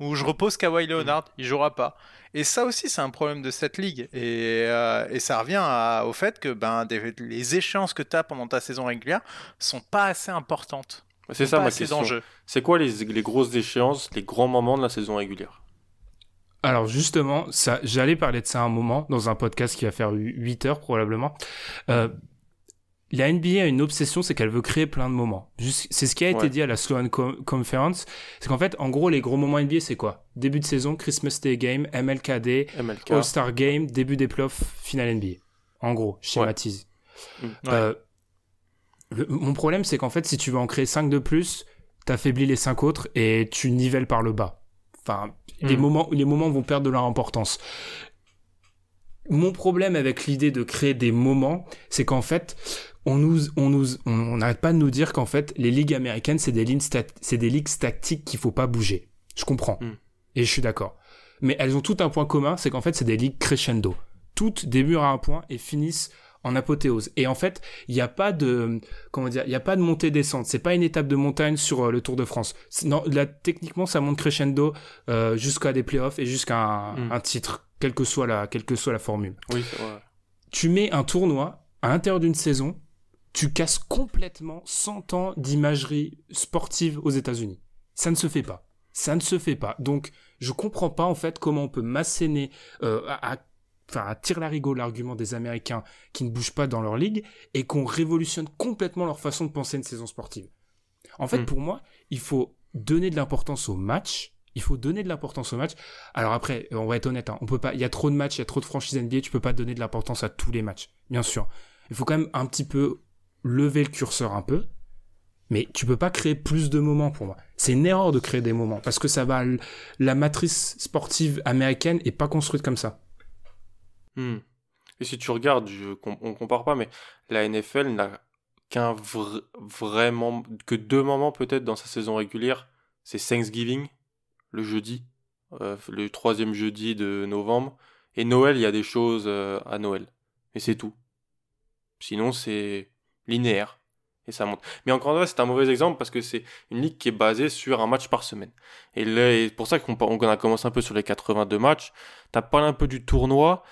Ou je repose Kawhi Leonard. Il jouera pas. Et ça aussi, c'est un problème de cette ligue. Et, euh, ça revient au fait que ben, les échéances que tu as pendant ta saison régulière sont pas assez importantes. C'est ça ma question. C'est quoi les, les grosses échéances, les grands moments de la saison régulière? Alors justement, ça, j'allais parler de ça un moment dans un podcast qui va faire 8 heures probablement. Euh, la NBA a une obsession, c'est qu'elle veut créer plein de moments. C'est ce qui a été dit à la Sloan Conference. C'est qu'en fait, en gros, les gros moments NBA, c'est quoi? Début de saison, Christmas Day Game, MLKD, All-Star Game, début des playoffs, finale NBA. En gros, schématise. Mm. Euh, mon problème, c'est qu'en fait, si tu veux en créer 5 de plus, t'affaiblis les 5 autres et tu nivelles par le bas. Enfin, les, hmm. moments, les moments vont perdre de leur importance. Mon problème avec l'idée de créer des moments, c'est qu'en fait, on nous, on nous, on n'arrête pas de nous dire qu'en fait, les ligues américaines, c'est des, c'est des ligues tactiques qu'il faut pas bouger. Je comprends. Hmm. Et je suis d'accord. Mais elles ont tout un point commun, c'est qu'en fait, c'est des ligues crescendo. Toutes débutent à un point et finissent en apothéose. Et en fait, il n'y a pas de comment dire, il y a pas de montée descente. C'est pas une étape de montagne sur euh, le Tour de France. Non, là techniquement, ça monte crescendo euh, jusqu'à des playoffs et jusqu'à un, mm. un, titre, quelle que soit la quelle que soit la formule. Oui. Tu mets un tournoi à l'intérieur d'une saison, tu casses complètement 100 ans d'imagerie sportive aux États-Unis. Ça ne se fait pas. Ça ne se fait pas. Donc, je comprends pas en fait comment on peut m'asséner euh, à enfin, à tire rigo l'argument des Américains qui ne bougent pas dans leur ligue et qu'on révolutionne complètement leur façon de penser une saison sportive. En fait, hmm. pour moi, il faut donner de l'importance au match. Il faut donner de l'importance au match. Alors après, on va être honnête, hein, on peut pas. Il y a trop de matchs, il y a trop de franchises NBA. Tu peux pas donner de l'importance à tous les matchs, bien sûr. Il faut quand même un petit peu lever le curseur un peu. Mais tu peux pas créer plus de moments pour moi. C'est une erreur de créer des moments parce que ça va. La matrice sportive américaine est pas construite comme ça. Hmm. Et si tu regardes, on compare pas, mais la NFL n'a qu'un vraiment que deux moments peut-être dans sa saison régulière. C'est Thanksgiving, le jeudi, euh, le troisième jeudi de novembre, et Noël. Il y a des choses euh, à Noël, et c'est tout. Sinon, c'est linéaire et ça monte. Mais encore une fois, c'est un mauvais exemple parce que c'est une ligue qui est basée sur un match par semaine. Et c'est pour ça qu'on a commencé un peu sur les 82 matchs. T'as parlé un peu du tournoi.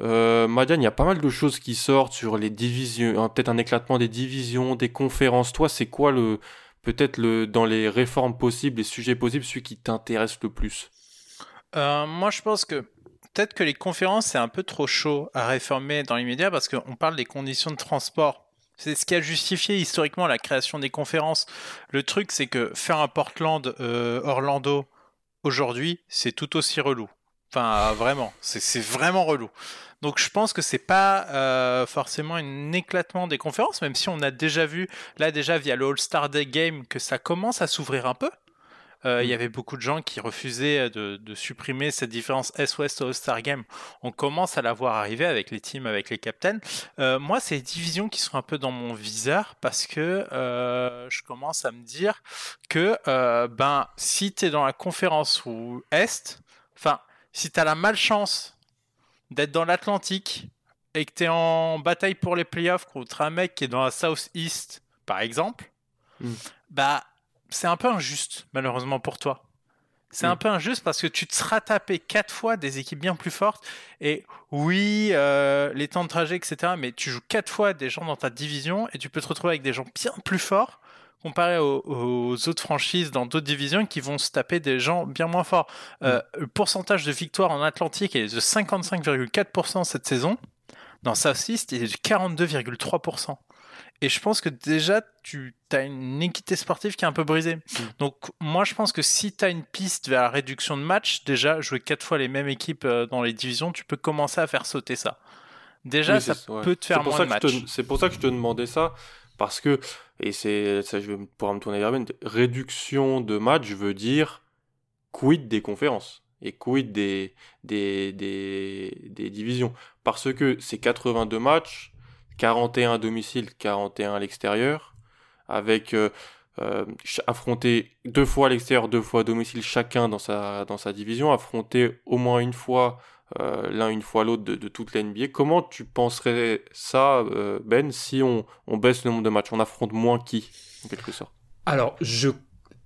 Euh, Madiane, il y a pas mal de choses qui sortent sur les divisions, hein, peut-être un éclatement des divisions, des conférences. Toi, c'est quoi le, peut-être dans les réformes possibles, les sujets possibles, celui qui t'intéresse le plus? Euh, Moi, je pense que peut-être que les conférences, c'est un peu trop chaud à réformer dans l'immédiat parce qu'on parle des conditions de transport c'est ce qui a justifié historiquement la création des conférences. Le truc, c'est que faire un Portland euh, Orlando aujourd'hui, c'est tout aussi relou. Enfin, vraiment, c'est vraiment relou. Donc je pense que c'est pas euh, forcément un éclatement des conférences, même si on a déjà vu, là déjà via le All-Star Day Game, que ça commence à s'ouvrir un peu. Euh, il y mm. avait beaucoup de gens qui refusaient de, supprimer cette différence Est-Ouest au All-Star Game. On commence à la voir arriver avec les teams, avec les captains. Euh, moi, c'est les divisions qui sont un peu dans mon viseur parce que euh, je commence à me dire que ben, si tu es dans la conférence ou Est, enfin, si tu as la malchance d'être dans l'Atlantique et que tu es en bataille pour les playoffs contre un mec qui est dans la South East, par exemple, mm. bah c'est un peu injuste, malheureusement pour toi. C'est un peu injuste parce que tu te seras tapé quatre fois des équipes bien plus fortes. Et oui, euh, les temps de trajet, etc. Mais tu joues quatre fois des gens dans ta division et tu peux te retrouver avec des gens bien plus forts comparé aux, autres franchises dans d'autres divisions qui vont se taper des gens bien moins forts. Euh, le pourcentage de victoire en Atlantique est de 55,4% cette saison. Dans South East, il est de 42,3%. Et je pense que déjà, tu as une équité sportive qui est un peu brisée. Mm. Donc, moi, je pense que si tu as une piste vers la réduction de match, déjà, jouer quatre fois les mêmes équipes euh, dans les divisions, tu peux commencer à faire sauter ça. Déjà, ça peut te faire moins de matchs. C'est pour ça que je te demandais ça. Parce que, et c'est ça, je vais pouvoir me tourner vers Ben, réduction de match veut dire quid des conférences et quid des, des, des, divisions. Parce que c'est 82 matchs, 41 à domicile, 41 à l'extérieur, avec euh, euh, affronter deux fois à l'extérieur, deux fois à domicile chacun dans sa, dans sa division, affronter au moins une fois euh, l'un une fois l'autre de, de, toute l'NBA. Comment tu penserais ça, Ben, si on, on, baisse le nombre de matchs On affronte moins qui, en quelque sorte? Alors, je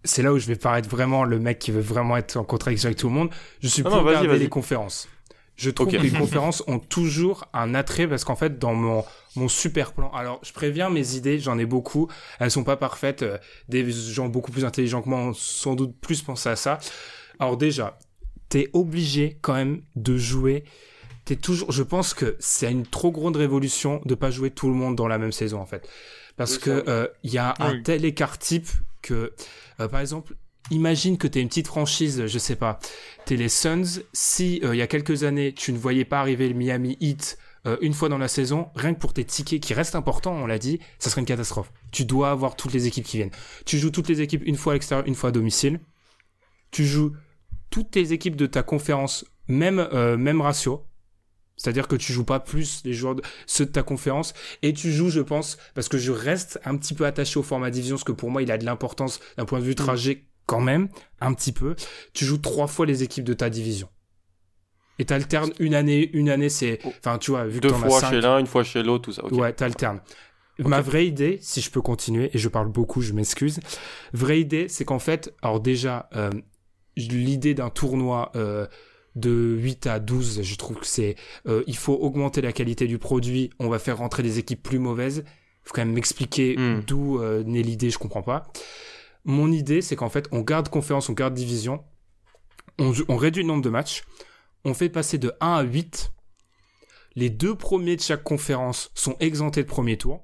c'est là où je vais paraître vraiment le mec qui veut vraiment être en contradiction avec tout le monde. Je suis pour regarder les conférences. Je trouve que les conférences ont toujours un attrait parce qu'en fait, dans mon, mon super plan, alors je préviens mes idées, j'en ai beaucoup, elles sont pas parfaites, euh, des gens beaucoup plus intelligents que moi ont sans doute plus pensé à ça. Alors déjà, t'es obligé quand même de jouer. T'es toujours, je pense que c'est une trop grande révolution de pas jouer tout le monde dans la même saison en fait, parce que euh, il y a un tel écart type que, euh, par exemple, imagine que tu es une petite franchise, je sais pas, tu es les Suns, si euh, il y a quelques années, tu ne voyais pas arriver le Miami Heat une fois dans la saison, rien que pour tes tickets qui restent importants, on l'a dit, ça serait une catastrophe. Tu dois avoir toutes les équipes qui viennent. Tu joues toutes les équipes une fois à l'extérieur, une fois à domicile. Tu joues toutes tes équipes de ta conférence, même euh, même ratio. C'est-à-dire que tu joues pas plus les joueurs de ceux de ta conférence et tu joues, je pense, parce que je reste un petit peu attaché au format division, parce que pour moi, il a de l'importance d'un point de vue trajet quand même, un petit peu, tu joues trois fois les équipes de ta division. Et t'alternes une année, une année c'est, oh. enfin tu vois, vu que Deux fois chez l'un, une fois chez l'autre, tout ça. Okay. Ouais, t'alternes. Ma vraie idée, si je peux continuer, et je parle beaucoup, je m'excuse. Vraie idée, c'est qu'en fait, alors déjà, euh, l'idée d'un tournoi euh, de 8 à 12, je trouve que c'est, euh, il faut augmenter la qualité du produit. On va faire rentrer des équipes plus mauvaises. Faut quand même m'expliquer hmm. d'où euh, naît l'idée, je comprends pas. Mon idée, c'est qu'en fait, on garde conférence, on garde division, on, réduit le nombre de matchs, on fait passer de 1 à 8. Les deux premiers de chaque conférence sont exemptés de premier tour,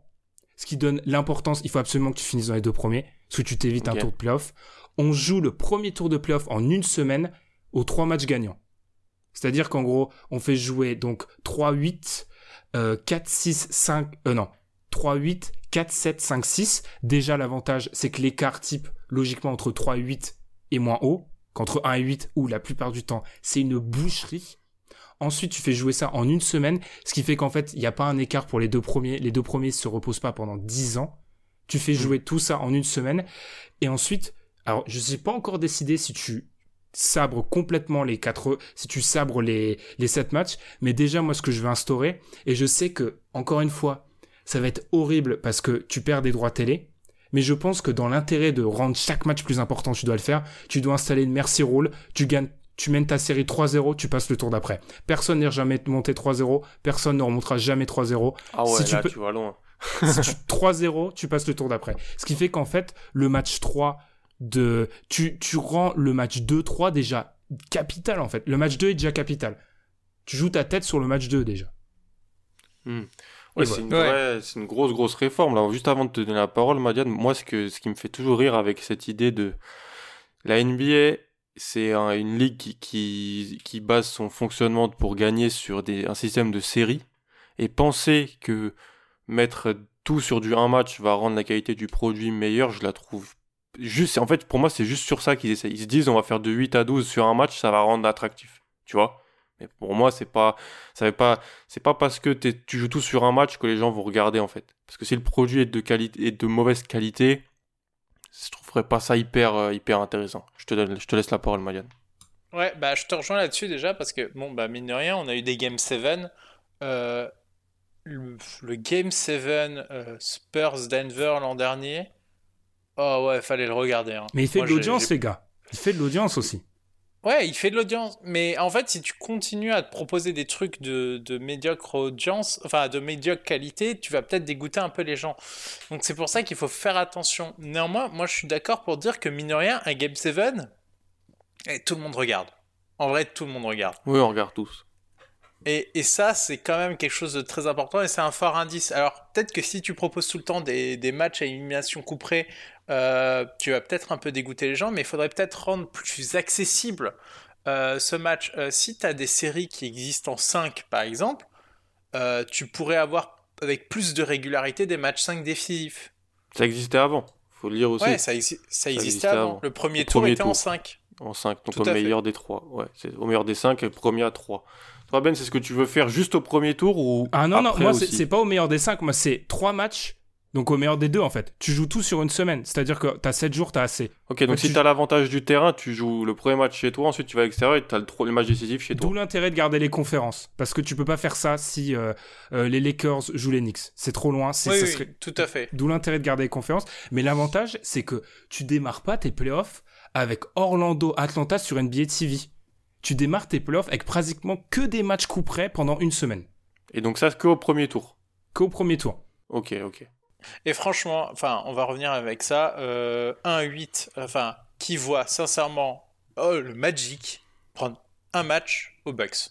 ce qui donne l'importance, il faut absolument que tu finisses dans les deux premiers, parce que tu t'évites un tour de playoff. On joue le premier tour de playoff en une semaine aux trois matchs gagnants. C'est-à-dire qu'en gros, on fait jouer donc 3-8, 4-6, 5, euh non, 3-8, 4, 7, 5, 6. Déjà, l'avantage, c'est que l'écart type, logiquement, entre 3 et 8 est moins haut qu'entre 1 et 8, où la plupart du temps, c'est une boucherie. Ensuite, tu fais jouer ça en une semaine, ce qui fait qu'en fait, il n'y a pas un écart pour les deux premiers. Les deux premiers se reposent pas pendant 10 ans. Tu fais jouer tout ça en une semaine. Et ensuite, alors, je sais pas encore décidé si tu sabres complètement les quatre, si tu sabres les, les sept matchs, mais déjà, moi, ce que je veux instaurer, et je sais que, encore une fois, ça va être horrible parce que tu perds des droits télé. Mais je pense que dans l'intérêt de rendre chaque match plus important, tu dois le faire. Tu dois installer une merci rule. Tu gagnes, tu mènes ta série 3-0, tu passes le tour d'après. Personne n'est jamais monté 3-0. Personne ne remontera jamais 3-0. Ah ouais, Si là, tu peux- tu vas loin. si tu 3-0, tu passes le tour d'après. Ce qui fait qu'en fait, le match 3 de tu tu rends le match 2-3 déjà capital en fait. Le match 2 est déjà capital. Tu joues ta tête sur le match 2 déjà. Ouais, Et c'est une, Ouais. vraie- c'est une grosse, grosse réforme. Là, juste avant de te donner la parole, Madiane, moi, ce, que, ce qui me fait toujours rire avec cette idée de la NBA, c'est un- une ligue qui, qui, qui base son fonctionnement pour gagner sur des, un système de série. Et penser que mettre tout sur du un match va rendre la qualité du produit meilleure, je la trouve juste. En fait, pour moi, c'est juste sur ça qu'ils. Ils se disent, on va faire de 8 à 12 sur un match, ça va rendre attractif. Tu vois? Mais pour moi, c'est pas. Pas c'est pas parce que tu joues tout sur un match que les gens vont regarder en fait. Parce que si le produit est de qualité est de mauvaise qualité, je trouverais pas ça hyper euh, hyper intéressant. Je te donne, je te laisse la parole, Marianne. Ouais, bah je te rejoins là-dessus déjà parce que, bon, bah mine de rien, on a eu des Game 7. Euh, le, le Game 7 euh, Spurs-Denver l'an dernier. Oh ouais, fallait le regarder. hein. Mais il fait Moi, de l'audience les gars. Il fait de l'audience aussi. Ouais, il fait de l'audience. Mais en fait, si tu continues à te proposer des trucs de, de médiocre audience, enfin de médiocre qualité, tu vas peut-être dégoûter un peu les gens. Donc c'est pour ça qu'il faut faire attention. Néanmoins, moi je suis d'accord pour dire que mine de rien, un Game 7, eh, tout le monde regarde. En vrai, tout le monde regarde. Oui, on regarde tous. Et, et ça, c'est quand même quelque chose de très important et c'est un fort indice. Alors, peut-être que si tu proposes tout le temps des, des matchs à élimination couperée, euh, tu vas peut-être un peu dégoûter les gens, mais il faudrait peut-être rendre plus accessible euh, ce match. Euh, si tu as des séries qui existent en 5, par exemple, tu pourrais avoir avec plus de régularité des matchs 5 décisifs. Ça existait avant. Faut le dire aussi. Ouais, ça, exi- ça existait existait avant. avant. Le premier tour premier était en tour. 5. En 5, donc Tout au fait. meilleur des 3. Ouais, au meilleur des 5 et premier à 3. Toi, Ben, c'est ce que tu veux faire juste au premier tour ou Ah non, non, après moi c'est pas au meilleur des 5, moi c'est 3 matchs, donc au meilleur des 2 en fait. Tu joues tout sur une semaine, c'est-à-dire que t'as 7 jours, t'as assez. Ok, donc si tu- t'as l'avantage du terrain, tu joues le premier match chez toi, ensuite tu vas à l'extérieur et t'as le, tro- le match décisif chez toi. D'où l'intérêt de garder les conférences, parce que tu peux pas faire ça si euh, euh, les Lakers jouent les Knicks. C'est trop loin, c'est Oui, ça oui, serait- tout à fait. D'où l'intérêt de garder les conférences. Mais l'avantage, c'est que tu démarres pas tes playoffs avec Orlando-Atlanta sur NBA TV. Tu démarres tes playoffs avec pratiquement que des matchs coup près pendant une semaine. Et donc ça, c'est que au premier tour. Qu'au premier tour. Ok, ok. Et franchement, enfin, on va revenir avec ça. Euh, 1-8, enfin, qui voit sincèrement oh, le Magic prendre un match aux Bucks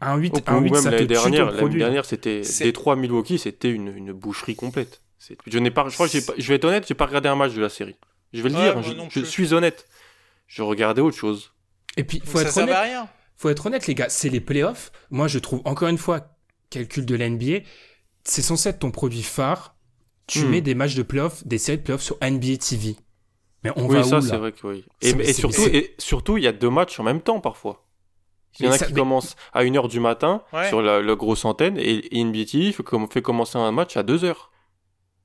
Un 8, Ou un 8 même ça te l'année dernière, l'année dernière, c'était Détroit Milwaukee, c'était une, une boucherie complète. Je n'ai pas, je crois que j'ai pas- je vais être honnête, j'ai pas regardé un match de la série. Je vais le Ouais, dire, je, je suis honnête. Je regardais autre chose. Et puis, faut être honnête. à rien. faut être honnête, les gars, c'est les playoffs. Moi, je trouve, encore une fois, calcul de la NBA, c'est censé être ton produit phare. Tu Hmm. mets des matchs de playoffs, des séries de playoffs sur NBA TV. Mais on oui, va ça où, c'est vrai que oui. Et, surtout, et surtout, il y a deux matchs en même temps parfois. Il y en a ça- qui mais- commencent à 1h du matin Ouais. sur la, la grosse antenne et, NBA TV fait, fait commencer un match à 2h.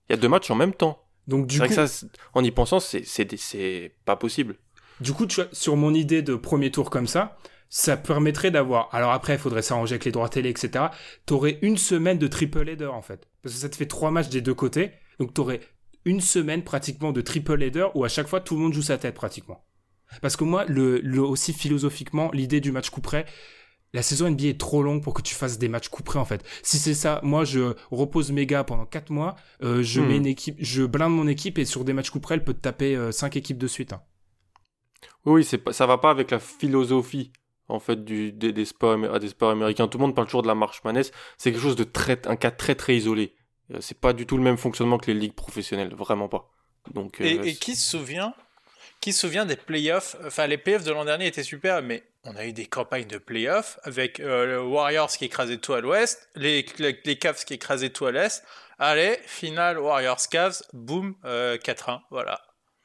Il y a deux matchs en même temps. Donc, du C'est vrai coup, que ça, c'est- en y pensant, c'est- c'est des- c'est pas possible. Du coup, tu vois, sur mon idée de premier tour comme ça, ça permettrait d'avoir. Alors après, il faudrait s'arranger avec les droits télé, etc. T'aurais une semaine de triple header, en fait. Parce que ça te fait trois matchs des deux côtés. Donc, t'aurais une semaine pratiquement de triple header où à chaque fois tout le monde joue sa tête, pratiquement. Parce que moi, le, le- aussi philosophiquement, l'idée du match coup près, la saison NBA est trop longue pour que tu fasses des matchs coup près, en fait. Si c'est ça, moi, je repose mes gars pendant 4 mois, euh, je Hmm. mets une équipe, je blinde mon équipe et sur des matchs coup près, elle peut te taper 5 équipes de suite. hein. Oui, c'est pas, ça va pas avec la philosophie en fait du, des, des sports, amé- des sports américains. Tout le monde parle toujours de la marche manesse. C'est quelque chose de très, un cas très très isolé. Euh, C'est pas du tout le même fonctionnement que les ligues professionnelles, vraiment pas. Donc, euh, Et, qui se souvient qui se souvient des playoffs? Enfin, les playoffs de l'an dernier étaient super, mais on a eu des campagnes de playoffs avec euh, le Warriors qui écrasait tout à l'ouest, les, les, les Cavs qui écrasaient tout à l'est. Allez, finale Warriors-Cavs, boum, euh, 4-1, voilà.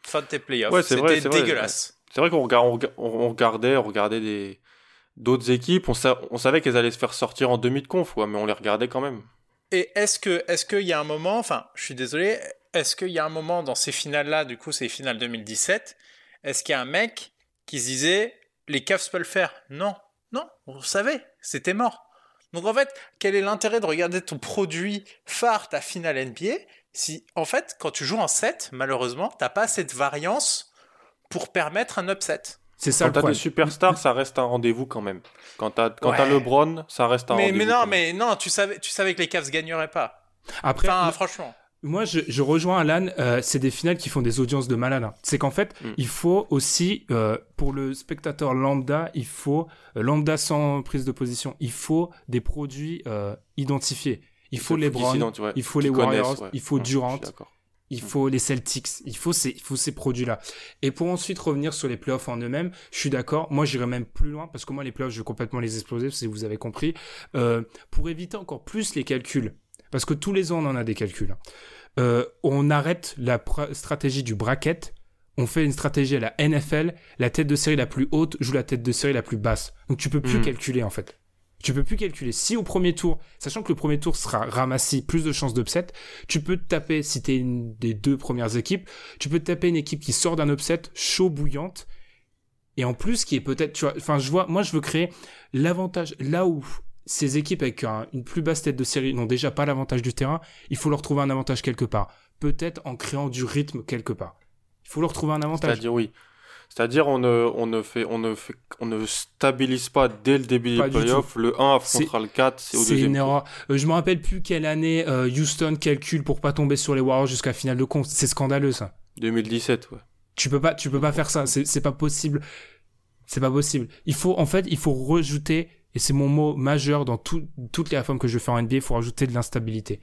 Fin de tes playoffs. Ouais, C'était vrai. C'est vrai qu'on regard- on, rega- on- on regardait, on regardait des d'autres équipes. On, sa- on savait qu'elles allaient se faire sortir en demi de conf, mais on les regardait quand même. Et est-ce que est-ce qu'il y a un moment, enfin, je suis désolé, est-ce qu'il y a un moment dans ces finales-là, du coup, ces finales 2017, est-ce qu'il y a un mec qui se disait les Cavs peuvent le faire? Non, non, on savait, c'était mort. Donc en fait, quel est l'intérêt de regarder ton produit phare, ta finale NBA, si en fait, quand tu joues en 7, malheureusement, t'as pas cette variance pour permettre un upset. C'est ça quand t'as des superstars, ça reste un rendez-vous quand même. Quand t'as quand as LeBron, ça reste un rendez-vous. Mais non, mais non, tu savais, tu savais que les Cavs gagneraient pas. Après, enfin, franchement. Moi, je, je rejoins Alan. Euh, c'est des finales qui font des audiences de malade. Hein. C'est qu'en fait, mm. il faut aussi, euh, pour le spectateur lambda, il faut euh, lambda sans prise de position. Il faut des produits euh, identifiés. Il faut les Browns, il faut les Warriors, il faut Durant, il mm. faut les Celtics, il faut ces, il faut ces produits-là. Et pour ensuite revenir sur les playoffs en eux-mêmes, je suis d'accord. Moi, j'irais même plus loin parce que moi, les playoffs, je vais complètement les exploser, si vous avez compris. Euh, pour éviter encore plus les calculs, parce que tous les ans, on en a des calculs. Hein. Euh, on arrête la stratégie du bracket. On fait une stratégie à la NFL. La tête de série la plus haute joue la tête de série la plus basse. Donc tu peux plus mm. calculer en fait. Tu peux plus calculer. Si au premier tour, sachant que le premier tour sera ramassé, plus de chances d'upset, tu peux te taper, si t'es une des deux premières équipes, tu peux te taper une équipe qui sort d'un upset chaud bouillante, et en plus qui est peut-être, tu vois, enfin je vois, moi je veux créer l'avantage, là où ces équipes avec une plus basse tête de série n'ont déjà pas l'avantage du terrain, il faut leur trouver un avantage quelque part. Peut-être en créant du rythme quelque part. Il faut leur trouver un avantage. C'est-à-dire oui. C'est-à-dire on ne, on ne fait on ne fait on ne stabilise pas dès le début des playoffs. Le 1 affrontera le 4, c'est au deuxième. C'est une erreur. Euh, je me rappelle plus quelle année euh, Houston calcule pour pas tomber sur les Warriors jusqu'à la finale de compte. C'est scandaleux ça. 2017 ouais. Tu peux pas tu peux pas faire ça, c'est c'est pas possible. C'est pas possible. Il faut en fait, il faut rajouter et c'est mon mot majeur dans toutes les réformes que je fais en NBA, il faut rajouter de l'instabilité.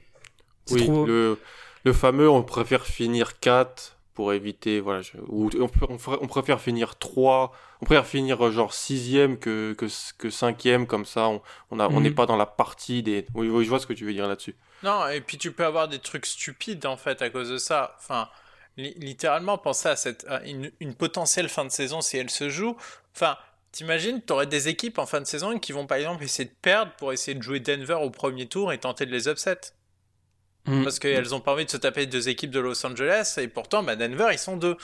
Oui, le, le fameux on préfère finir 4 pour éviter voilà ou on, on, préfère finir 3 on préfère finir euh, genre sixième que que que cinquième comme ça on on on n'est mhm. pas dans la partie des oui, oui je vois ce que tu veux dire là-dessus non et puis tu peux avoir des trucs stupides en fait à cause de ça enfin littéralement penser à cette une, une, potentielle fin de saison si elle se joue enfin T'imagines, t'aurais des équipes en fin de saison qui vont par exemple essayer de perdre pour essayer de jouer Denver au premier tour et tenter de les upset. Mm. Parce qu'elles ont pas envie de se taper deux équipes de Los Angeles et pourtant, bah, Denver, ils sont deux.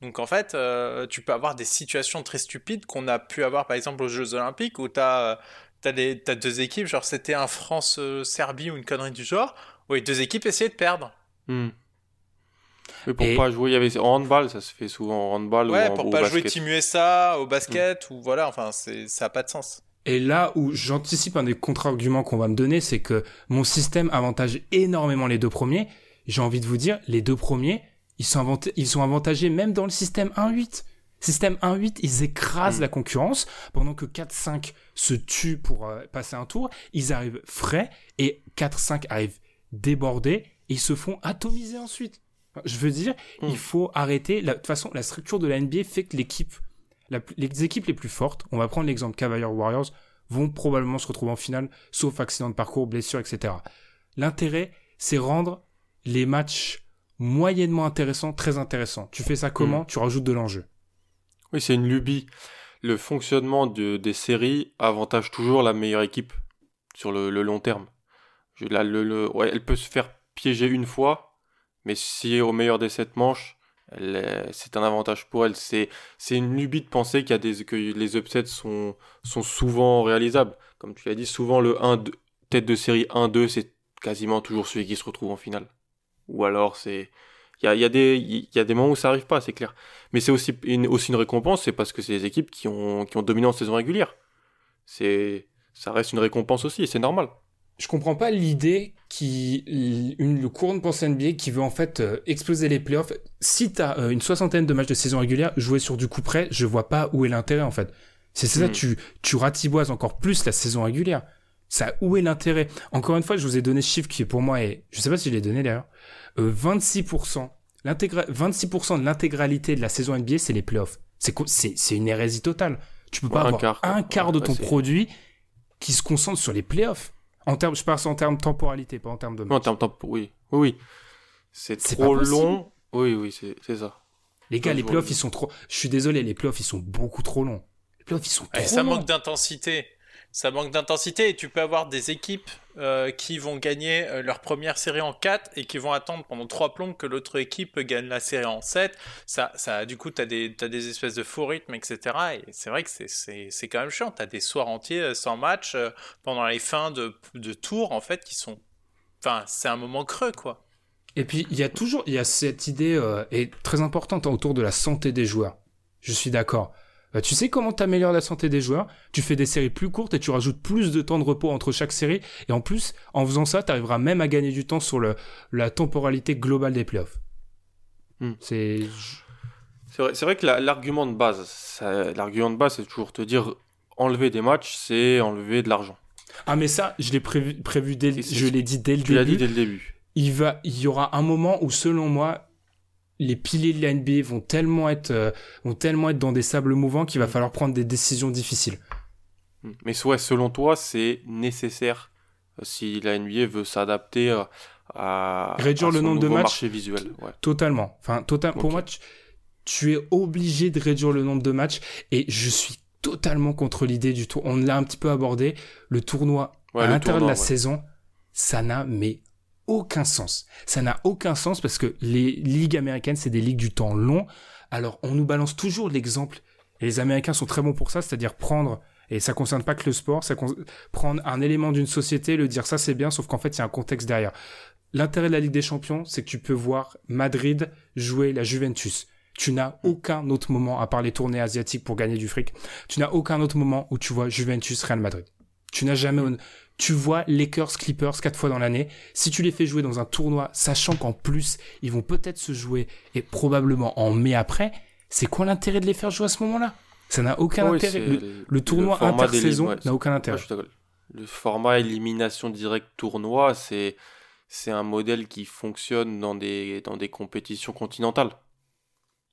Donc en fait, euh, tu peux avoir des situations très stupides qu'on a pu avoir par exemple aux Jeux Olympiques où t'as euh, as, deux équipes, genre c'était un France-Serbie ou une connerie du genre, où les deux équipes essayaient de perdre. Mm. Mais pour pas jouer, il y avait en handball, ça se fait souvent en handball ouais, ou pour pas jouer Team USA au basket ou voilà, enfin c'est ça a pas de sens. Et là où j'anticipe un des contre-arguments qu'on va me donner, c'est que mon système avantage énormément les deux premiers. J'ai envie de vous dire, les deux premiers, ils sont, ils sont avantagés même dans le système 1-8. Système 1-8, ils écrasent mm. la concurrence, pendant que 4-5 se tuent pour euh, passer un tour, ils arrivent frais, et 4-5 arrivent débordés, et ils se font atomiser ensuite. Je veux dire, il mm. faut arrêter. de toute façon, la structure de la NBA fait que l'équipe les équipes les plus fortes, on va prendre l'exemple Cavaliers Warriors, vont probablement se retrouver en finale, sauf accident de parcours, blessure, etc. L'intérêt, c'est rendre les matchs moyennement intéressants très intéressants. Tu fais ça comment? Mm. Tu rajoutes de l'enjeu. Oui, c'est une lubie. Le fonctionnement de, des séries avantage toujours la meilleure équipe sur le, long terme. Je, le, elle peut se faire piéger une fois, mais si au meilleur des sept manches, c'est un avantage pour elle. C'est, une lubie de penser qu'il des, que les upsets sont, souvent réalisables. Comme tu l'as dit, souvent le 1, tête de série 1-2, c'est quasiment toujours celui qui se retrouve en finale. Ou alors c'est, il y a, des, moments où ça arrive pas, c'est clair. Mais c'est aussi une, récompense, c'est parce que c'est les équipes qui ont, dominé en saison régulière. Ça reste une récompense aussi, et c'est normal je comprends pas l'idée qui une le courant de pensée NBA qui veut en fait euh, exploser les playoffs. Si t'as as euh, une soixantaine de matchs de saison régulière jouer sur du coup près, je vois pas où est l'intérêt en fait. C'est ça, hmm. tu tu ratiboises encore plus la saison régulière. Ça où est l'intérêt? Encore une fois, je vous ai donné ce chiffre qui pour moi est, je sais pas si je l'ai donné d'ailleurs, euh, 26%. 26% de l'intégralité de la saison NBA, c'est les playoffs. C'est c'est c'est une hérésie totale. Tu peux pas avoir un quart de ton produit qui se concentre sur les playoffs. En termes, je parle en termes de temporalité, pas en termes de match. En termes de oui. Oui, oui. C'est trop long. Oui, oui, c'est ça. Les gars, les playoffs, ils sont trop. Je suis désolé, les playoffs, ils sont beaucoup trop longs. Les playoffs, ils sont trop Ça manque d'intensité. Ça manque d'intensité et tu peux avoir des équipes euh, qui vont gagner euh, leur première série en 4 et qui vont attendre pendant 3 plombes que l'autre équipe gagne la série en 7. Ça, du coup, tu as, des espèces de faux rythmes, etc. Et c'est vrai que c'est quand même chiant. Tu as des soirs entiers euh, sans match pendant les fins de, de tours, en fait, qui sont. Enfin, c'est un moment creux, quoi. Et puis, il y a toujours y a cette idée est très importante autour de la santé des joueurs. Je suis d'accord. Euh, tu sais comment t'améliores la santé des joueurs? Tu fais des séries plus courtes et tu rajoutes plus de temps de repos entre chaque série. Et en plus, en faisant ça, tu arriveras même à gagner du temps sur le, la temporalité globale des playoffs. Hmm. C'est... C'est vrai, que l'argument de base, l'argument de base, c'est toujours te dire enlever des matchs, c'est enlever de l'argent. Ah mais ça, je l'ai prévu, prévu dès, je l'ai dit dès le tu début. dit dès le début. Il va, il y aura un moment où, selon moi, les piliers de la NBA vont tellement être, euh, vont tellement être dans des sables mouvants qu'il va mm. falloir prendre des décisions difficiles. Mm. Mais soit, selon toi, c'est nécessaire euh, si la NBA veut s'adapter euh, à réduire le nombre de matchs visuel. Totalement. Enfin, total. Pour moi, tu, es obligé de réduire le nombre de matchs et je suis totalement contre l'idée du tour. On l'a un petit peu abordé. Le tournoi à l'intérieur de la saison, ça n'a mais aucun sens. Ça n'a aucun sens parce que les ligues américaines, c'est des ligues du temps long. Alors, on nous balance toujours l'exemple, et les Américains sont très bons pour ça, c'est-à-dire prendre, et ça concerne pas que le sport, ça prendre un élément d'une société, le dire ça c'est bien, sauf qu'en fait, il y a un contexte derrière. L'intérêt de la Ligue des Champions, c'est que tu peux voir Madrid jouer la Juventus. Tu n'as aucun autre moment, à part les tournées asiatiques pour gagner du fric, tu n'as aucun autre moment où tu vois Juventus Real Madrid. Tu n'as jamais, tu vois Lakers Clippers quatre fois dans l'année. Si tu les fais jouer dans un tournoi, sachant qu'en plus, ils vont peut-être se jouer et probablement en mai après, c'est quoi l'intérêt de les faire jouer à ce moment-là? Ça n'a aucun intérêt. Le, tournoi intersaison n'a aucun intérêt. le format élimination directe tournoi, c'est c'est un modèle qui fonctionne dans des dans des compétitions continentales.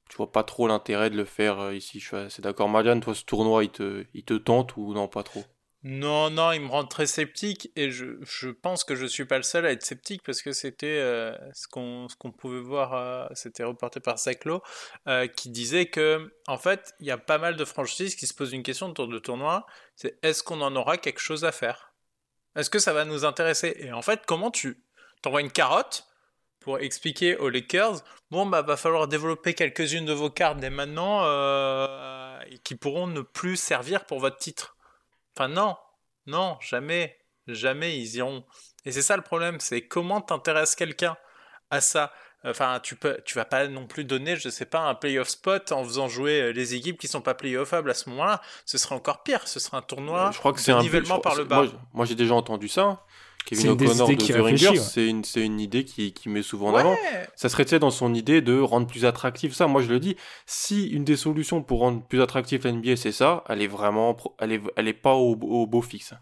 Tu vois pas trop l'intérêt de le faire euh, ici. Je suis assez d'accord, Marianne. Toi, ce tournoi, il te il te tente ou non pas trop? Non, non, il me rend très sceptique et je, pense que je suis pas le seul à être sceptique parce que c'était euh, ce qu'on ce qu'on pouvait voir, euh, c'était reporté par Saclo, euh, qui disait que en fait il y a pas mal de franchises qui se posent une question autour de tournoi, c'est est-ce qu'on en aura quelque chose à faire? Est-ce que ça va nous intéresser? Et en fait, comment tu t'envoies une carotte pour expliquer aux Lakers, bon bah va falloir développer quelques-unes de vos cartes dès maintenant qui pourront ne plus servir pour votre titre? Enfin non, non, jamais, jamais ils iront. Et c'est ça le problème, c'est comment t'intéresses quelqu'un à ça? Enfin, tu peux, tu vas pas non plus donner, je sais pas, un playoff spot en faisant jouer euh, les équipes qui sont pas playoffables à ce moment-là. Ce serait encore pire. Ce serait un tournoi. Je crois que c'est un nivellement par le bas. Moi, j'ai déjà entendu ça. Kevin O'Connor de The Ringers, c'est une, une, idée qui, qui met souvent en avant. Ça serait dans son idée de rendre plus attractif ça. Moi, je le dis, si une des solutions pour rendre plus attractif l'NBA, c'est ça, elle est vraiment, elle est, elle est pas au, beau fixe.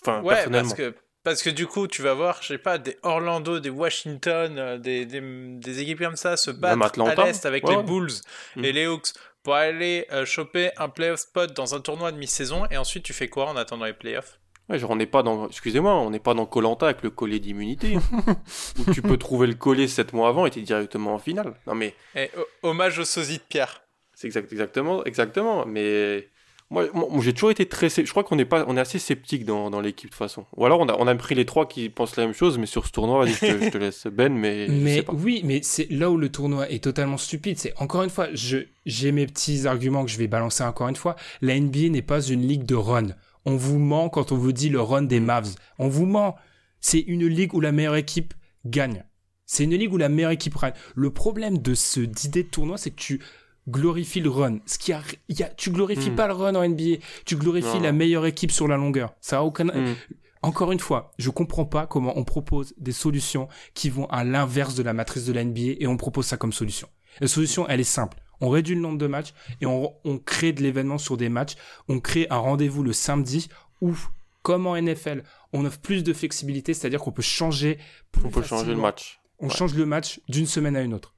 Enfin, ouais, personnellement. Parce que, parce que du coup, tu vas voir, je sais pas, des Orlando, des Washington, euh, des, des, des équipes comme ça se battre à l'Est avec les Bulls mm. et les Hawks pour aller euh, choper un playoff spot dans un tournoi de mi-saison et ensuite tu fais quoi en attendant les playoffs? Ouais, genre on n'est pas dans, excusez-moi, on n'est pas dans Colanta avec le collet d'immunité, hein. où tu peux trouver le collet 7 mois avant et t'es directement en finale. Non mais. Et, hommage au sosie de Pierre. C'est exact, exactement, exactement. Mais moi, j'ai toujours été très, je crois qu'on est pas, on est assez sceptique dans, dans l'équipe de toute façon. Ou alors on a, on a pris les trois qui pensent la même chose, mais sur ce tournoi, vas-y, je, te, laisse Ben, mais. Mais oui, mais c'est là où le tournoi est totalement stupide. C'est encore une fois, je, j'ai mes petits arguments que je vais balancer encore une fois. La NBA n'est pas une ligue de run. On vous ment quand on vous dit le run des Mavs. On vous ment. C'est une ligue où la meilleure équipe gagne. C'est une ligue où la meilleure équipe gagne. Le problème de ce d'idée de tournoi, c'est que tu glorifies le run. Ce qui a, y a tu glorifies hmm. pas le run en NBA. Tu glorifies la meilleure équipe sur la longueur. Ça a aucun, hmm. Encore une fois, je comprends pas comment on propose des solutions qui vont à l'inverse de la matrice de la NBA et on propose ça comme solution. La solution, elle est simple on réduit le nombre de matchs et on, crée de l'événement sur des matchs. On crée un rendez-vous le samedi où, comme en NFL, on offre plus de flexibilité, c'est-à-dire qu'on peut changer. on peut changer le match. On change le match d'une semaine à une autre.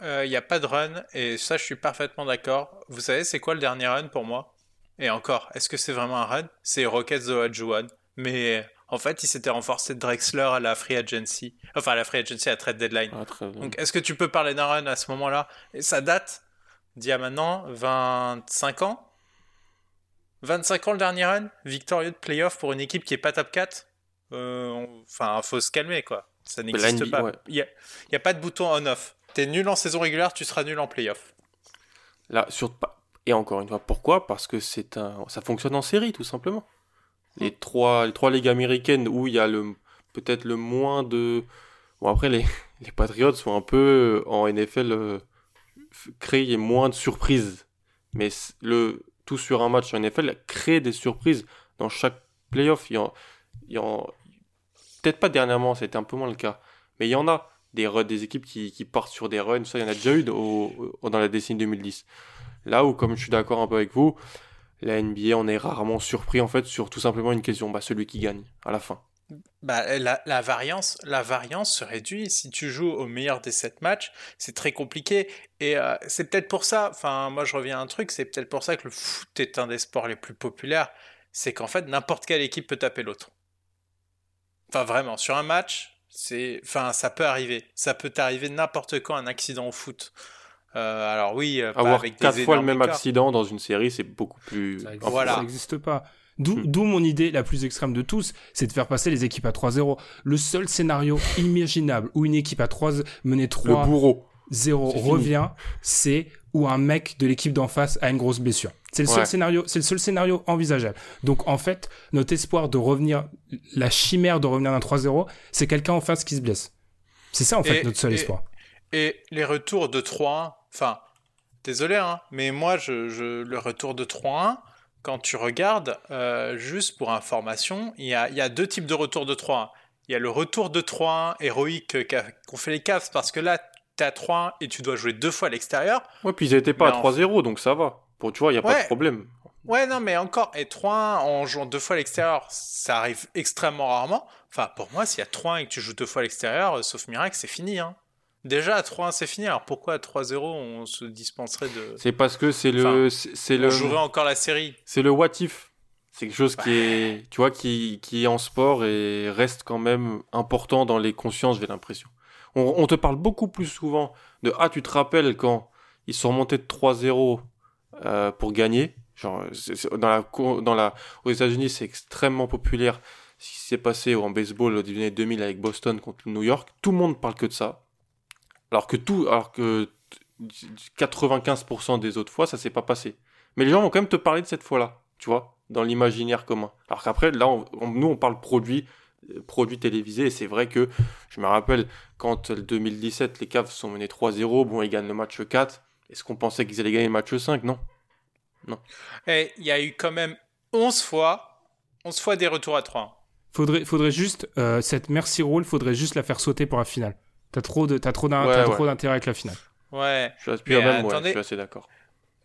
Il euh, n'y a pas de run et ça, je suis parfaitement d'accord. Vous savez, c'est quoi le dernier run pour moi? Et encore, est-ce que c'est vraiment un run? C'est Rockets de Juan. Mais en fait, il s'était renforcé de Drexler à la free agency. Enfin, à la free agency à trade deadline. Ah, Donc, est-ce que tu peux parler d'un run à ce moment-là? Et ça date d'il y a maintenant 25 ans? 25 ans le dernier run? Victorieux de playoff pour une équipe qui est pas top 4 euh, Enfin, faut se calmer, quoi. Ça n'existe pas. Il n'y a, y a, pas de bouton on-off. T'es nul en saison régulière, tu seras nul en playoff. Là, sur... Et encore une fois, pourquoi? Parce que c'est un... ça fonctionne en série, tout simplement. Les trois, les trois ligues américaines où il y a le peut-être le moins de... Bon, après, les, les Patriots sont un peu en NFL euh, moins de surprises. Mais le tout sur un match en NFL crée des surprises dans chaque playoff. Il y en, peut-être pas dernièrement, c'était un peu moins le cas, mais il y en a des, des équipes qui, qui, partent sur des runs. Ça, il y en a déjà eu dans la décennie 2010. Là où, comme je suis d'accord un peu avec vous, la NBA, on est rarement surpris en fait sur tout simplement une question, bah, celui qui gagne à la fin. Bah, la, variance, la variance se réduit. Si tu joues au meilleur des sept matchs, c'est très compliqué. Et euh, c'est peut-être pour ça, enfin, moi je reviens à un truc, c'est peut-être pour ça que le foot est un des sports les plus populaires. C'est qu'en fait, n'importe quelle équipe peut taper l'autre. Enfin, vraiment, sur un match, c'est, enfin, ça peut arriver. Ça peut arriver n'importe quand un accident au foot. Euh, alors oui, euh, avoir quatre fois le même accident dans une série, c'est beaucoup plus. Ça voilà. Ça n'existe pas. Hmm. D'où mon idée la plus extrême de tous, c'est de faire passer les équipes à 3-0. Le seul scénario imaginable où une équipe à 3 menée 3 0 revient, c'est où un mec de l'équipe d'en face a une grosse blessure. C'est le seul scénario, c'est le seul scénario envisageable. Donc en fait, notre espoir de revenir, la chimère de revenir d'un 3-0, c'est quelqu'un en face qui se blesse. C'est ça en fait notre seul espoir. Et les retours de 3-1, enfin, désolé, hein, mais moi, je, le retour de 3-1, quand tu regardes, euh, juste pour information, il y a, deux types de retours de 3-1. Il y a le retour de 3-1 héroïque qu'ont fait les Cavs parce que là, tu es à 3-1 et tu dois jouer deux fois à l'extérieur. Ouais, puis ils n'étaient pas à 3-0, donc ça va. Pour, tu vois, il n'y a pas de problème. Ouais, non, mais encore, et 3-1 en jouant deux fois à l'extérieur, ça arrive extrêmement rarement. Enfin, pour moi, s'il y a 3-1 et que tu joues deux fois à l'extérieur, euh, sauf miracle, c'est fini. Hein. Déjà à 3-1 c'est fini, alors pourquoi à 3-0 on se dispenserait de. C'est parce que c'est le. c'est le... On jouerait encore la série. C'est le what if. C'est quelque chose qui est, tu vois, qui, qui est en sport et reste quand même important dans les consciences, j'ai l'impression. On, te parle beaucoup plus souvent de Ah, tu te rappelles quand ils sont montés de 3-0 euh, pour gagner. Genre, dans la, dans la, aux États-Unis, c'est extrêmement populaire. Ce qui s'est passé en baseball au début 2000 avec Boston contre New York, tout le monde parle que de ça. Alors que tout, alors que 95% des autres fois, ça s'est pas passé. Mais les gens vont quand même te parler de cette fois-là, tu vois, dans l'imaginaire commun. Alors qu'après, là, nous, on parle produit, euh, produit télévisé, et c'est vrai que je me rappelle quand 2017, les Cavs sont menés 3-0, bon, ils gagnent le match 4. Est-ce qu'on pensait qu'ils allaient gagner le match 5 Non. Non. Et il y a eu quand même 11 fois, 11 fois des retours à 3. Faudrait, faudrait juste, euh, cette merci rule, faudrait juste la faire sauter pour la finale. T'as trop de, t'as trop d'intérêt avec la finale. Ouais. Je suis, même, je suis assez d'accord.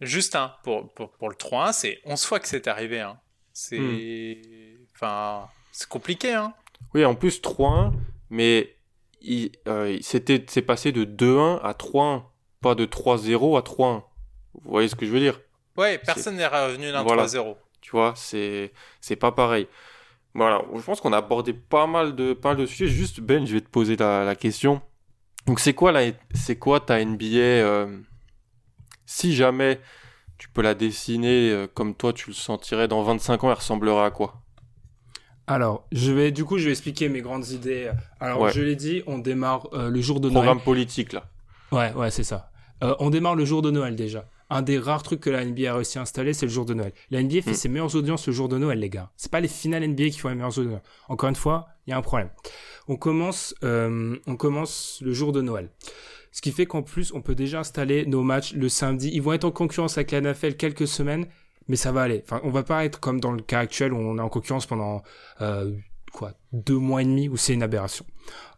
Juste un, pour, pour, pour le 3-1, c'est 11 fois que c'est arrivé. Hein. C'est. Hmm. Enfin. C'est compliqué, hein. Oui, en plus 3-1, mais il, euh, c'était, c'est passé de 2-1 à 3-1, pas de 3-0 à 3-1. Vous voyez ce que je veux dire? Ouais, personne n'est revenu d'un 3-0. Tu vois, c'est, c'est pas pareil. Voilà, je pense qu'on a abordé pas mal de, pas mal de sujets. Juste, Ben, je vais te poser la question. Donc c'est quoi la, c'est quoi ta NBA euh, Si jamais tu peux la dessiner euh, comme toi tu le sentirais dans 25 ans, elle ressemblerait à quoi? Alors, je vais du coup, je vais expliquer mes grandes idées. Alors, je l'ai dit, on démarre euh, le jour de Noël. Programme politique là. Ouais, ouais, c'est ça. on démarre le jour de Noël déjà. Un des rares trucs que la NBA a réussi à installer, c'est le jour de Noël. La NBA fait hmm. ses meilleures audiences le jour de Noël, les gars. C'est pas les finales NBA qui font les meilleures audiences. Encore une fois, il y a un problème on commence, euh, on commence le jour de Noël. Ce qui fait qu'en plus, on peut déjà installer nos matchs le samedi. Ils vont être en concurrence avec la NFL quelques semaines, mais ça va aller. Enfin, on va pas être comme dans le cas actuel où on est en concurrence pendant euh, quoi deux mois et demi où c'est une aberration.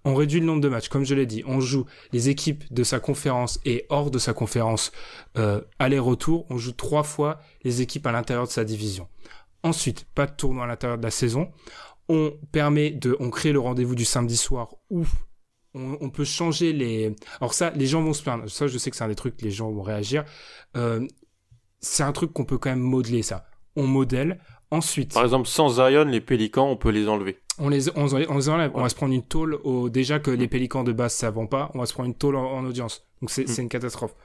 On réduit le nombre de matchs, comme je l'ai dit. On joue les équipes de sa conférence et hors de sa conférence euh, aller-retour. On joue trois fois les équipes à l'intérieur de sa division. Ensuite, pas de tournoi à l'intérieur de la saison on permet de, on crée le rendez-vous du samedi soir où on, peut changer les. Alors ça, les gens vont se plaindre. Ça, je sais que c'est un des trucs, les gens vont réagir. Euh, c'est un truc qu'on peut quand même modeler ça. On modèle. Ensuite. Par exemple, sans Zion, les pélicans, on peut les enlever. On les, on, on enlève. On va se prendre une tôle au, déjà que les pélicans de base ça vend pas. On va se prendre une tôle en, audience. Donc c'est, mm. c'est une catastrophe.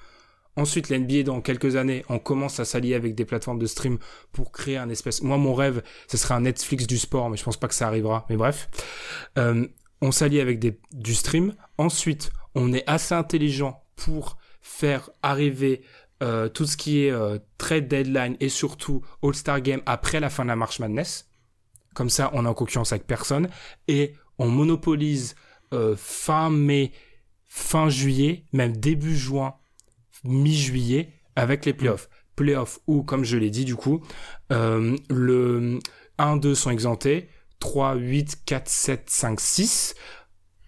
Ensuite, l'NBA, dans quelques années, on commence à s'allier avec des plateformes de stream pour créer un espèce... Moi, mon rêve, ce serait un Netflix du sport, mais je pense pas que ça arrivera. Mais bref. Euh, on s'allie avec des, du stream. Ensuite, on est assez intelligent pour faire arriver euh, tout ce qui est euh, trade deadline et surtout All-Star Game après la fin de la March Madness. Comme ça, on est en concurrence avec personne. Et on monopolise euh, fin mai, fin juillet, même début juin, mi-juillet, avec les playoffs. Playoffs où, comme je l'ai dit du coup, euh, le 1-2 sont exemptés, 3, 8, 4, 7, 5, 6.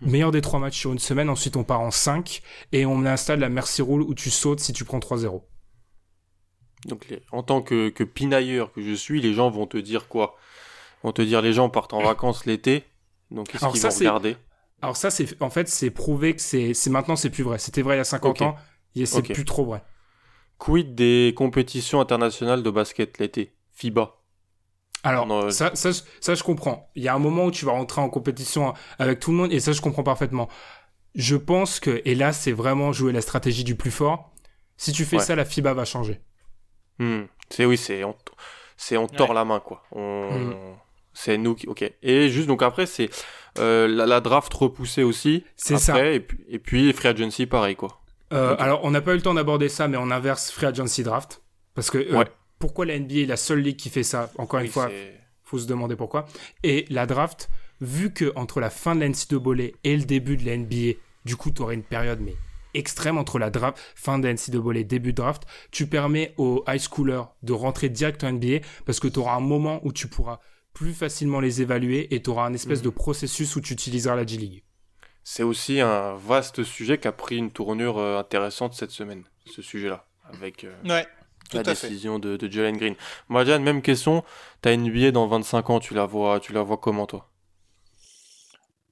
Meilleur des trois matchs sur une semaine, ensuite on part en 5 et on installe la merci rule où tu sautes si tu prends 3-0. Donc en tant que, que pinailleur que je suis, les gens vont te dire quoi? Vont te dire les gens partent en vacances l'été, donc qu'est-ce qu'ils vont regarder? Alors ça, c'est en fait, c'est prouvé que c'est maintenant c'est plus vrai. C'était vrai il y a 50 ans, et c'est plus trop vrai. Quid des compétitions internationales de basket l'été? FIBA alors, euh, ça, ça, ça, je comprends. Il y a un moment où tu vas rentrer en compétition avec tout le monde, et ça, je comprends parfaitement. Je pense que, et là, c'est vraiment jouer la stratégie du plus fort. Si tu fais ça, la FIBA va changer. Hmm. C'est oui, c'est on, c'est on tord la main, quoi. On... Hmm. C'est nous qui. Ok. Et juste, donc après, c'est euh, la, draft repoussée aussi. C'est ça. Et puis, et puis, Free Agency, pareil, quoi. Euh, alors, on n'a pas eu le temps d'aborder ça, mais on inverse Free Agency Draft. Parce que euh, pourquoi la NBA est la seule ligue qui fait ça? Encore une fois, faut se demander pourquoi. Et la draft, vu que entre la fin de la NCAA et le début de la NBA, du coup, tu aurais une période mais extrême entre la draft, fin de la NCAA, début de draft, tu permets aux high schoolers de rentrer direct en NBA parce que tu auras un moment où tu pourras plus facilement les évaluer et tu auras un espèce mhm. de processus où tu utiliseras la G-League. C'est aussi un vaste sujet qui a pris une tournure euh, intéressante cette semaine, ce sujet-là, avec euh, la décision de, de Jalen Green. Moi, même question, tu as une NBA dans 25 ans, tu la vois, tu la vois comment toi?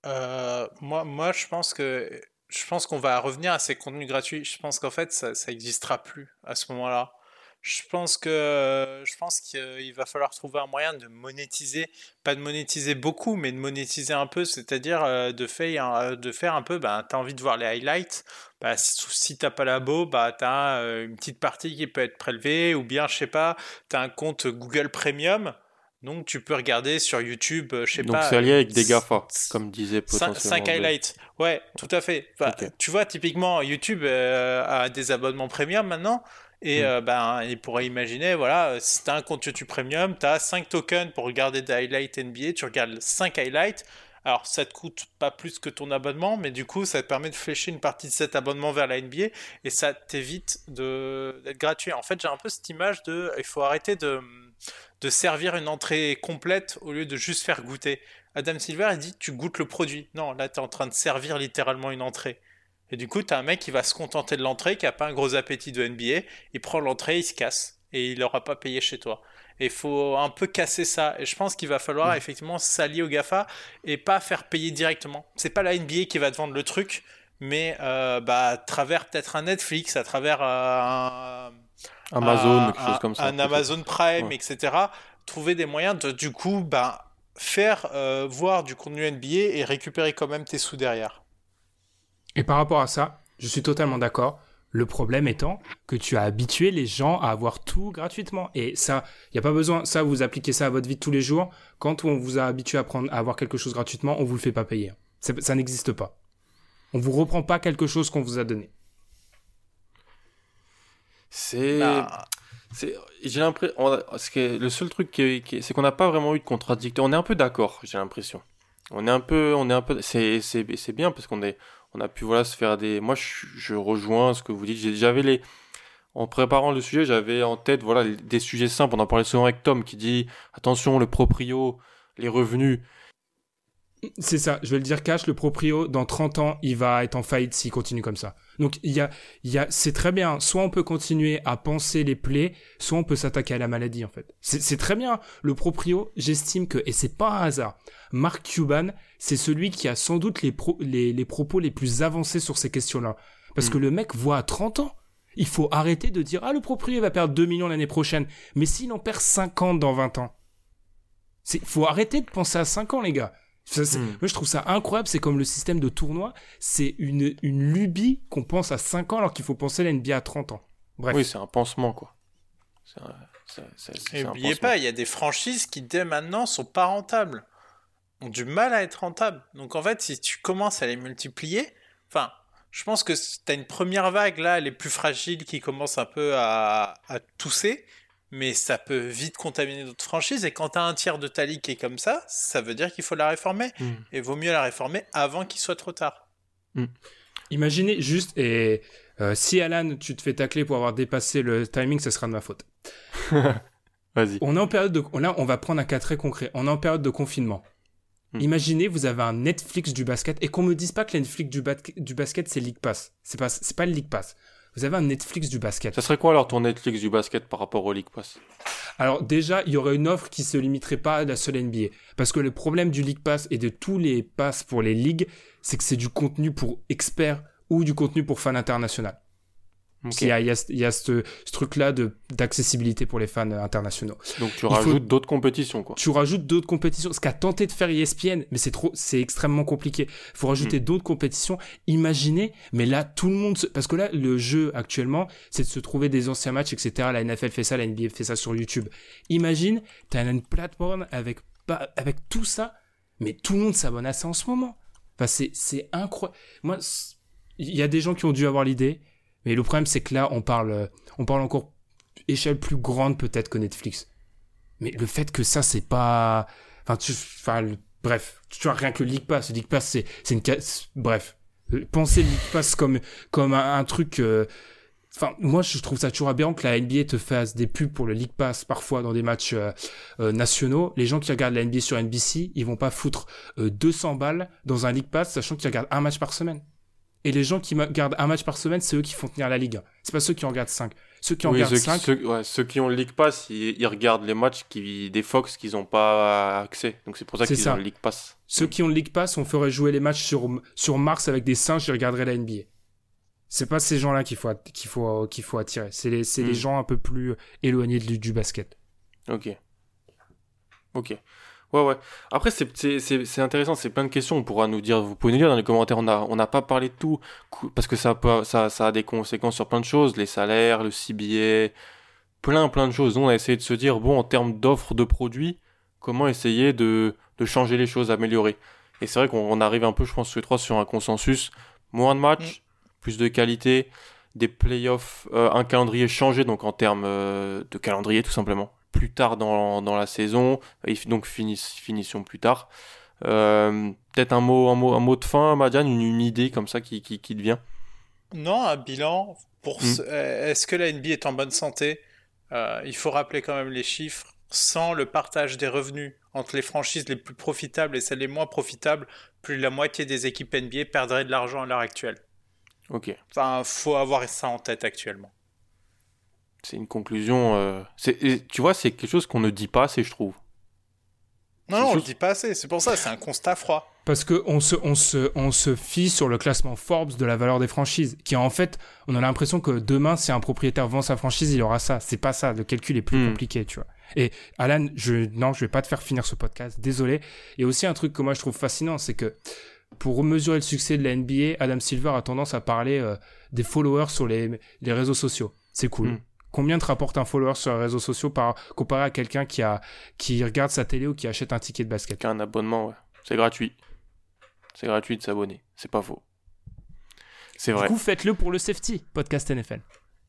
Euh, moi, moi, je pense que je pense qu'on va revenir à ces contenus gratuits. Je pense qu'en fait, ça n'existera plus à ce moment-là. Je pense que je pense qu'il va falloir trouver un moyen de monétiser, pas de monétiser beaucoup, mais de monétiser un peu, c'est-à-dire euh, de faire de faire un peu. Bah, as envie de voir les highlights. Bah, si, si t'as pas labo, bah as euh, une petite partie qui peut être prélevée, ou bien je sais pas, tu as un compte Google Premium. Donc tu peux regarder sur YouTube, euh, je sais pas. Donc c'est lié avec des GAFA, comme disait potentiellement. 5 highlights. Ouais, tout à fait. Tu vois, typiquement, YouTube a des abonnements premium maintenant. Et mm. euh, ben, il pourrait imaginer, voilà, si tu as un compte YouTube Premium, tu as 5 tokens pour regarder des highlights NBA, tu regardes 5 highlights. Alors, ça te coûte pas plus que ton abonnement, mais du coup, ça te permet de flécher une partie de cet abonnement vers la NBA et ça t'évite d'être gratuit. En fait, j'ai un peu cette image de il faut arrêter de, de servir une entrée complète au lieu de juste faire goûter. Adam Silver, il dit tu goûtes le produit. Non, là, tu es en train de servir littéralement une entrée. Et du coup, tu as un mec qui va se contenter de l'entrée, qui a pas un gros appétit de NBA, il prend l'entrée, il se casse, et il n'aura pas payé chez toi. Et il faut un peu casser ça. Et je pense qu'il va falloir mm. effectivement s'allier au GAFA et pas faire payer directement. C'est pas la NBA qui va te vendre le truc, mais euh, bah, à travers peut-être un Netflix, à travers euh, un, Amazon, quelque chose comme ça. Un Amazon Prime, etc. Trouver des moyens de, du coup, bah, faire euh, voir du contenu NBA et récupérer quand même tes sous derrière. Et par rapport à ça, je suis totalement d'accord. Le problème étant que tu as habitué les gens à avoir tout gratuitement. Et ça, il n'y a pas besoin, ça, vous appliquez ça à votre vie de tous les jours. Quand on vous a habitué à, prendre, à avoir quelque chose gratuitement, on vous le fait pas payer. Ça n'existe pas. On vous reprend pas quelque chose qu'on vous a donné. C'est. Bah. J'ai l'impression. Le seul truc, qui, c'est qu'on n'a pas vraiment eu de contradicteur. On est un peu d'accord, j'ai l'impression. On est un peu. On est un peu. C'est bien parce qu'on est on a pu voilà se faire des. Moi, je, rejoins ce que vous dites. J'avais les. En préparant le sujet, j'avais en tête voilà des sujets simples. On en parlait souvent avec Tom qui dit attention le proprio, les revenus. C'est ça, je vais le dire cash, le proprio, dans 30 ans, il va être en faillite s'il continue comme ça. Donc, il y a, il y a, c'est très bien. Soit on peut continuer à penser les plaies, soit on peut s'attaquer à la maladie, en fait. C'est très bien. Le proprio, j'estime que, et c'est pas un hasard, Mark Cuban, c'est celui qui a sans doute les, les, les, propos les plus avancés sur ces questions-là. Parce que hmm. le mec voit à 30 ans. Il faut arrêter de dire, ah, le proprio va perdre 2 millions l'année prochaine. Mais s'il en perd 50 dans 20 ans. C'est, faut arrêter de penser à 5 ans, les gars. Hmm. Moi, je trouve ça incroyable. C'est comme le système de tournoi. C'est une, une lubie qu'on pense à 5 ans alors qu'il faut penser à la NBA à 30 ans. Bref. Oui, c'est un pansement, quoi. Et n'oubliez pas, il y a des franchises qui, dès maintenant, sont pas rentables. Ont du mal à être rentables. Donc, en fait, si tu commences à les multiplier, enfin, je pense que tu as une première vague, là, elle est plus fragile, qui commence un peu à, à tousser mais ça peut vite contaminer d'autres franchises. Et quand tu as un tiers de ta ligue qui est comme ça, ça veut dire qu'il faut la réformer. Mm. Et vaut mieux la réformer avant qu'il soit trop tard. Mm. Imaginez juste, et euh, si Alan, tu te fais tacler pour avoir dépassé le timing, ce sera de ma faute. Vas-y. On est en période de. Là, on va prendre un cas très concret. On est en période de confinement. Mm. Imaginez, vous avez un Netflix du basket et qu'on me dise pas que le Netflix du, du basket c'est League Pass. C'est pas, c'est pas le League Pass. Vous avez un Netflix du basket. Ça serait quoi alors ton Netflix du basket par rapport au League Pass? Alors déjà, il y aurait une offre qui se limiterait pas à la seule NBA. Parce que le problème du League Pass et de tous les passes pour les ligues, c'est que c'est du contenu pour experts ou du contenu pour fans Il y a, y a, ce, truc-là d'accessibilité pour les fans internationaux. Donc tu rajoutes d'autres compétitions, quoi. Tu rajoutes d'autres compétitions. Ce qu'a tenté de faire ESPN, mais c'est trop, c'est extrêmement compliqué. Il faut rajouter hmm. d'autres compétitions. Imaginez, mais là, tout le monde, parce que là, le jeu actuellement, c'est de se trouver des anciens matchs, etc. La NFL fait ça, la NBA fait ça sur YouTube. Imagine, tu as une plateforme avec, avec tout ça, mais tout le monde s'abonne à ça en ce moment. Enfin, c'est incroyable. Moi, il y a des gens qui ont dû avoir l'idée mais le problème, c'est que là, on parle, euh, on parle encore échelle plus grande peut-être que Netflix. Mais le fait que ça, c'est pas, enfin, bref, tu vois, rien que le League Pass, le League Pass, c'est, c'est une, bref, euh, pensez le League Pass comme, comme un, truc, euh, Enfin, moi, je trouve ça toujours aberrant que la NBA te fasse des pubs pour le League Pass parfois dans des matchs nationaux. Les gens qui regardent la NBA sur NBC, ils vont pas foutre 200 balles dans un League Pass, sachant qu'ils regardent un match par semaine. Et les gens qui regardent un match par semaine, c'est eux qui font tenir la ligue. C'est pas ceux qui en regardent 5. Ceux qui en regardent 5. Ceux, ouais, ceux, qui ont le League Pass, ils, regardent les matchs qui, des Fox qu'ils n'ont pas accès. Donc c'est pour ça qu'ils ont le League Pass. Ceux qui ont le League Pass, on ferait jouer les matchs sur, sur Mars avec des singes qui regarderaient la NBA. C'est pas ces gens-là qu'il faut, qu'il faut, qu'il faut attirer. C'est les, les hmm. gens un peu plus éloignés du, du basket. Ok. Ok. Ouais, ouais. Après, c'est intéressant, c'est plein de questions. On pourra nous dire, vous pouvez nous dire dans les commentaires, on n'a on a pas parlé de tout, parce que ça, ça, ça a des conséquences sur plein de choses, les salaires, le CBA, plein, plein de choses. on a essayé de se dire, bon, en termes d'offres de produits, comment essayer de, de changer les choses, améliorer. Et c'est vrai qu'on arrive un peu, je pense, sur les trois, sur un consensus. Moins de matchs, mm. plus de qualité, des playoffs, euh, un calendrier changé, donc en termes euh, de calendrier, tout simplement plus tard dans, dans la saison, et donc finition plus tard. Euh, peut-être un mot, un, mot, un mot de fin, Madiane, une, une idée comme ça qui, qui, qui vient? Non, un bilan. Pour hmm. euh, Est-ce que la NBA est en bonne santé? Euh, Il faut rappeler quand même les chiffres. Sans le partage des revenus entre les franchises les plus profitables et celles les moins profitables, plus de la moitié des équipes NBA perdraient de l'argent à l'heure actuelle. Ok. Enfin, faut avoir ça en tête actuellement. C'est une conclusion. Euh, tu vois, c'est quelque chose qu'on ne dit pas assez, je trouve. Non, non on le dit pas assez. C'est pour ça, c'est un constat froid. Parce qu'on se, on se, on se fie sur le classement Forbes de la valeur des franchises, qui en fait, on a l'impression que demain, si un propriétaire vend sa franchise, il aura ça. C'est pas ça. Le calcul est plus hmm. compliqué, tu vois. Et Alan, je, non, je vais pas te faire finir ce podcast. Désolé. Il y a aussi un truc que moi je trouve fascinant, c'est que pour mesurer le succès de la NBA, Adam Silver a tendance à parler euh, des followers sur les, les réseaux sociaux. C'est cool. Hmm. Combien te rapporte un follower sur les réseaux sociaux par, comparé à quelqu'un qui, a, qui regarde sa télé ou qui achète un ticket de basket? Un abonnement, ouais. C'est gratuit. C'est gratuit de s'abonner. C'est pas faux. C'est vrai. Du coup, faites-le pour le safety, podcast NFL.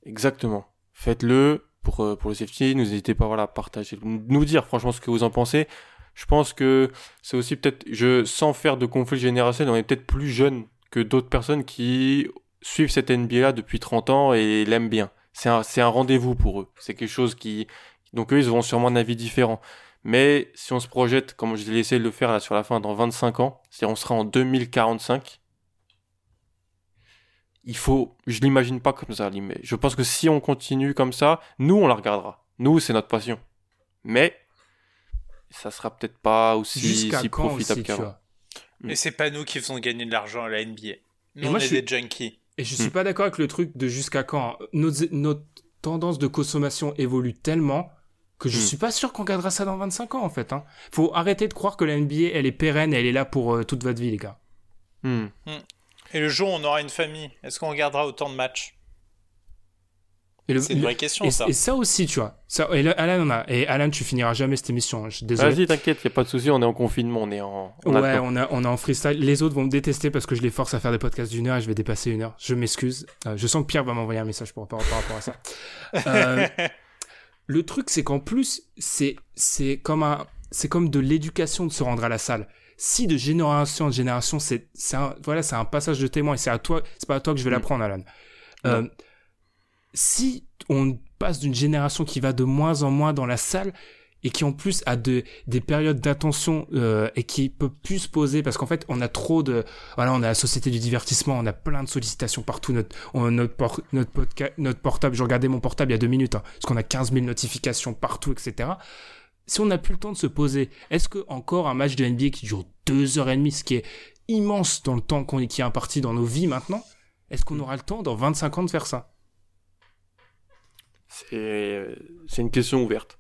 Exactement. Faites-le pour, euh, pour le safety. N'hésitez pas voilà, à partager, nous dire franchement ce que vous en pensez. Je pense que c'est aussi peut-être, je, sans faire de conflit générationnel, on est peut-être plus jeune que d'autres personnes qui suivent cette NBA là depuis 30 ans et l'aiment bien c'est un, un rendez-vous pour eux. C'est quelque chose qui, donc eux, ils auront sûrement un avis différent. Mais si on se projette, comme je l'ai essayé de le faire là sur la fin, dans 25 ans, c'est-à-dire on sera en 2045, il faut, je l'imagine pas comme ça, mais je pense que si on continue comme ça, nous on la regardera. Nous, c'est notre passion. Mais ça sera peut-être pas aussi si profitable qu'avant. Mais c'est pas nous qui faisons gagner de l'argent à la NBA. Nous, on est des junkies. Et je suis hmm. pas d'accord avec le truc de jusqu'à quand. Notre, notre tendance de consommation évolue tellement que je hmm. suis pas sûr qu'on gardera ça dans 25 ans en fait. Hein. Faut arrêter de croire que la NBA elle est pérenne, elle est là pour euh, toute votre vie les gars. Hmm. Et le jour où on aura une famille, est-ce qu'on regardera autant de matchs? C'est une vraie question, et, ça. Et ça aussi, tu vois. Ça, et Alan, on a, et Alan, tu finiras jamais cette émission. Hein, je suis désolé. Vas-y, t'inquiète, y a pas de souci. On est en confinement, on est en. On ouais, on, a, on est en freestyle. Les autres vont me détester parce que je les force à faire des podcasts d'une heure et je vais dépasser une heure. Je m'excuse. Euh, je sens que Pierre va m'envoyer un message par, par, rapport à ça. euh, le truc, c'est qu'en plus, c'est, c'est comme un, c'est comme de l'éducation de se rendre à la salle. Si de génération en génération, c'est, c'est un, voilà, c'est un passage de témoin et c'est à toi, c'est pas à toi que je vais mm. l'apprendre, Alan. Euh, si on passe d'une génération qui va de moins en moins dans la salle et qui en plus a de, des périodes d'attention euh, et qui peut plus se poser parce qu'en fait on a trop de voilà on a la société du divertissement on a plein de sollicitations partout. Notre notre notre, notre portable je regardais mon portable il y a deux minutes hein, parce qu'on a 15 000 notifications partout etc si on n'a plus le temps de se poser est-ce que encore un match de NBA qui dure deux heures et demie ce qui est immense dans le temps qu'on qui est imparti dans nos vies maintenant est-ce qu'on aura le temps dans 25 ans de faire ça? C'est une question ouverte.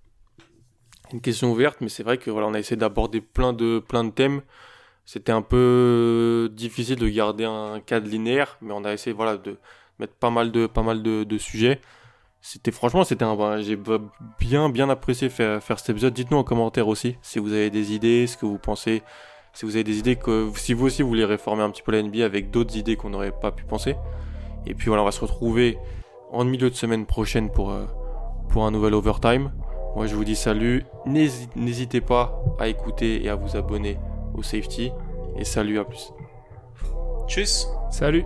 Une question ouverte, mais c'est vrai que voilà, on a essayé d'aborder plein de, plein de thèmes. C'était un peu difficile de garder un cadre linéaire, mais on a essayé voilà, de mettre pas mal de, pas mal de, sujets. C'était franchement, c'était un, j'ai bien, bien apprécié faire, faire cet épisode. Dites-nous en commentaire aussi si vous avez des idées, ce que vous pensez, si vous avez des idées que, si vous aussi vous voulez réformer un petit peu la NBA avec d'autres idées qu'on n'aurait pas pu penser. Et puis voilà, on va se retrouver en milieu de semaine prochaine pour, euh, pour un nouvel overtime. Moi je vous dis salut, n'hésitez pas à écouter et à vous abonner au safety. Et salut à plus. Tchuss. Salut.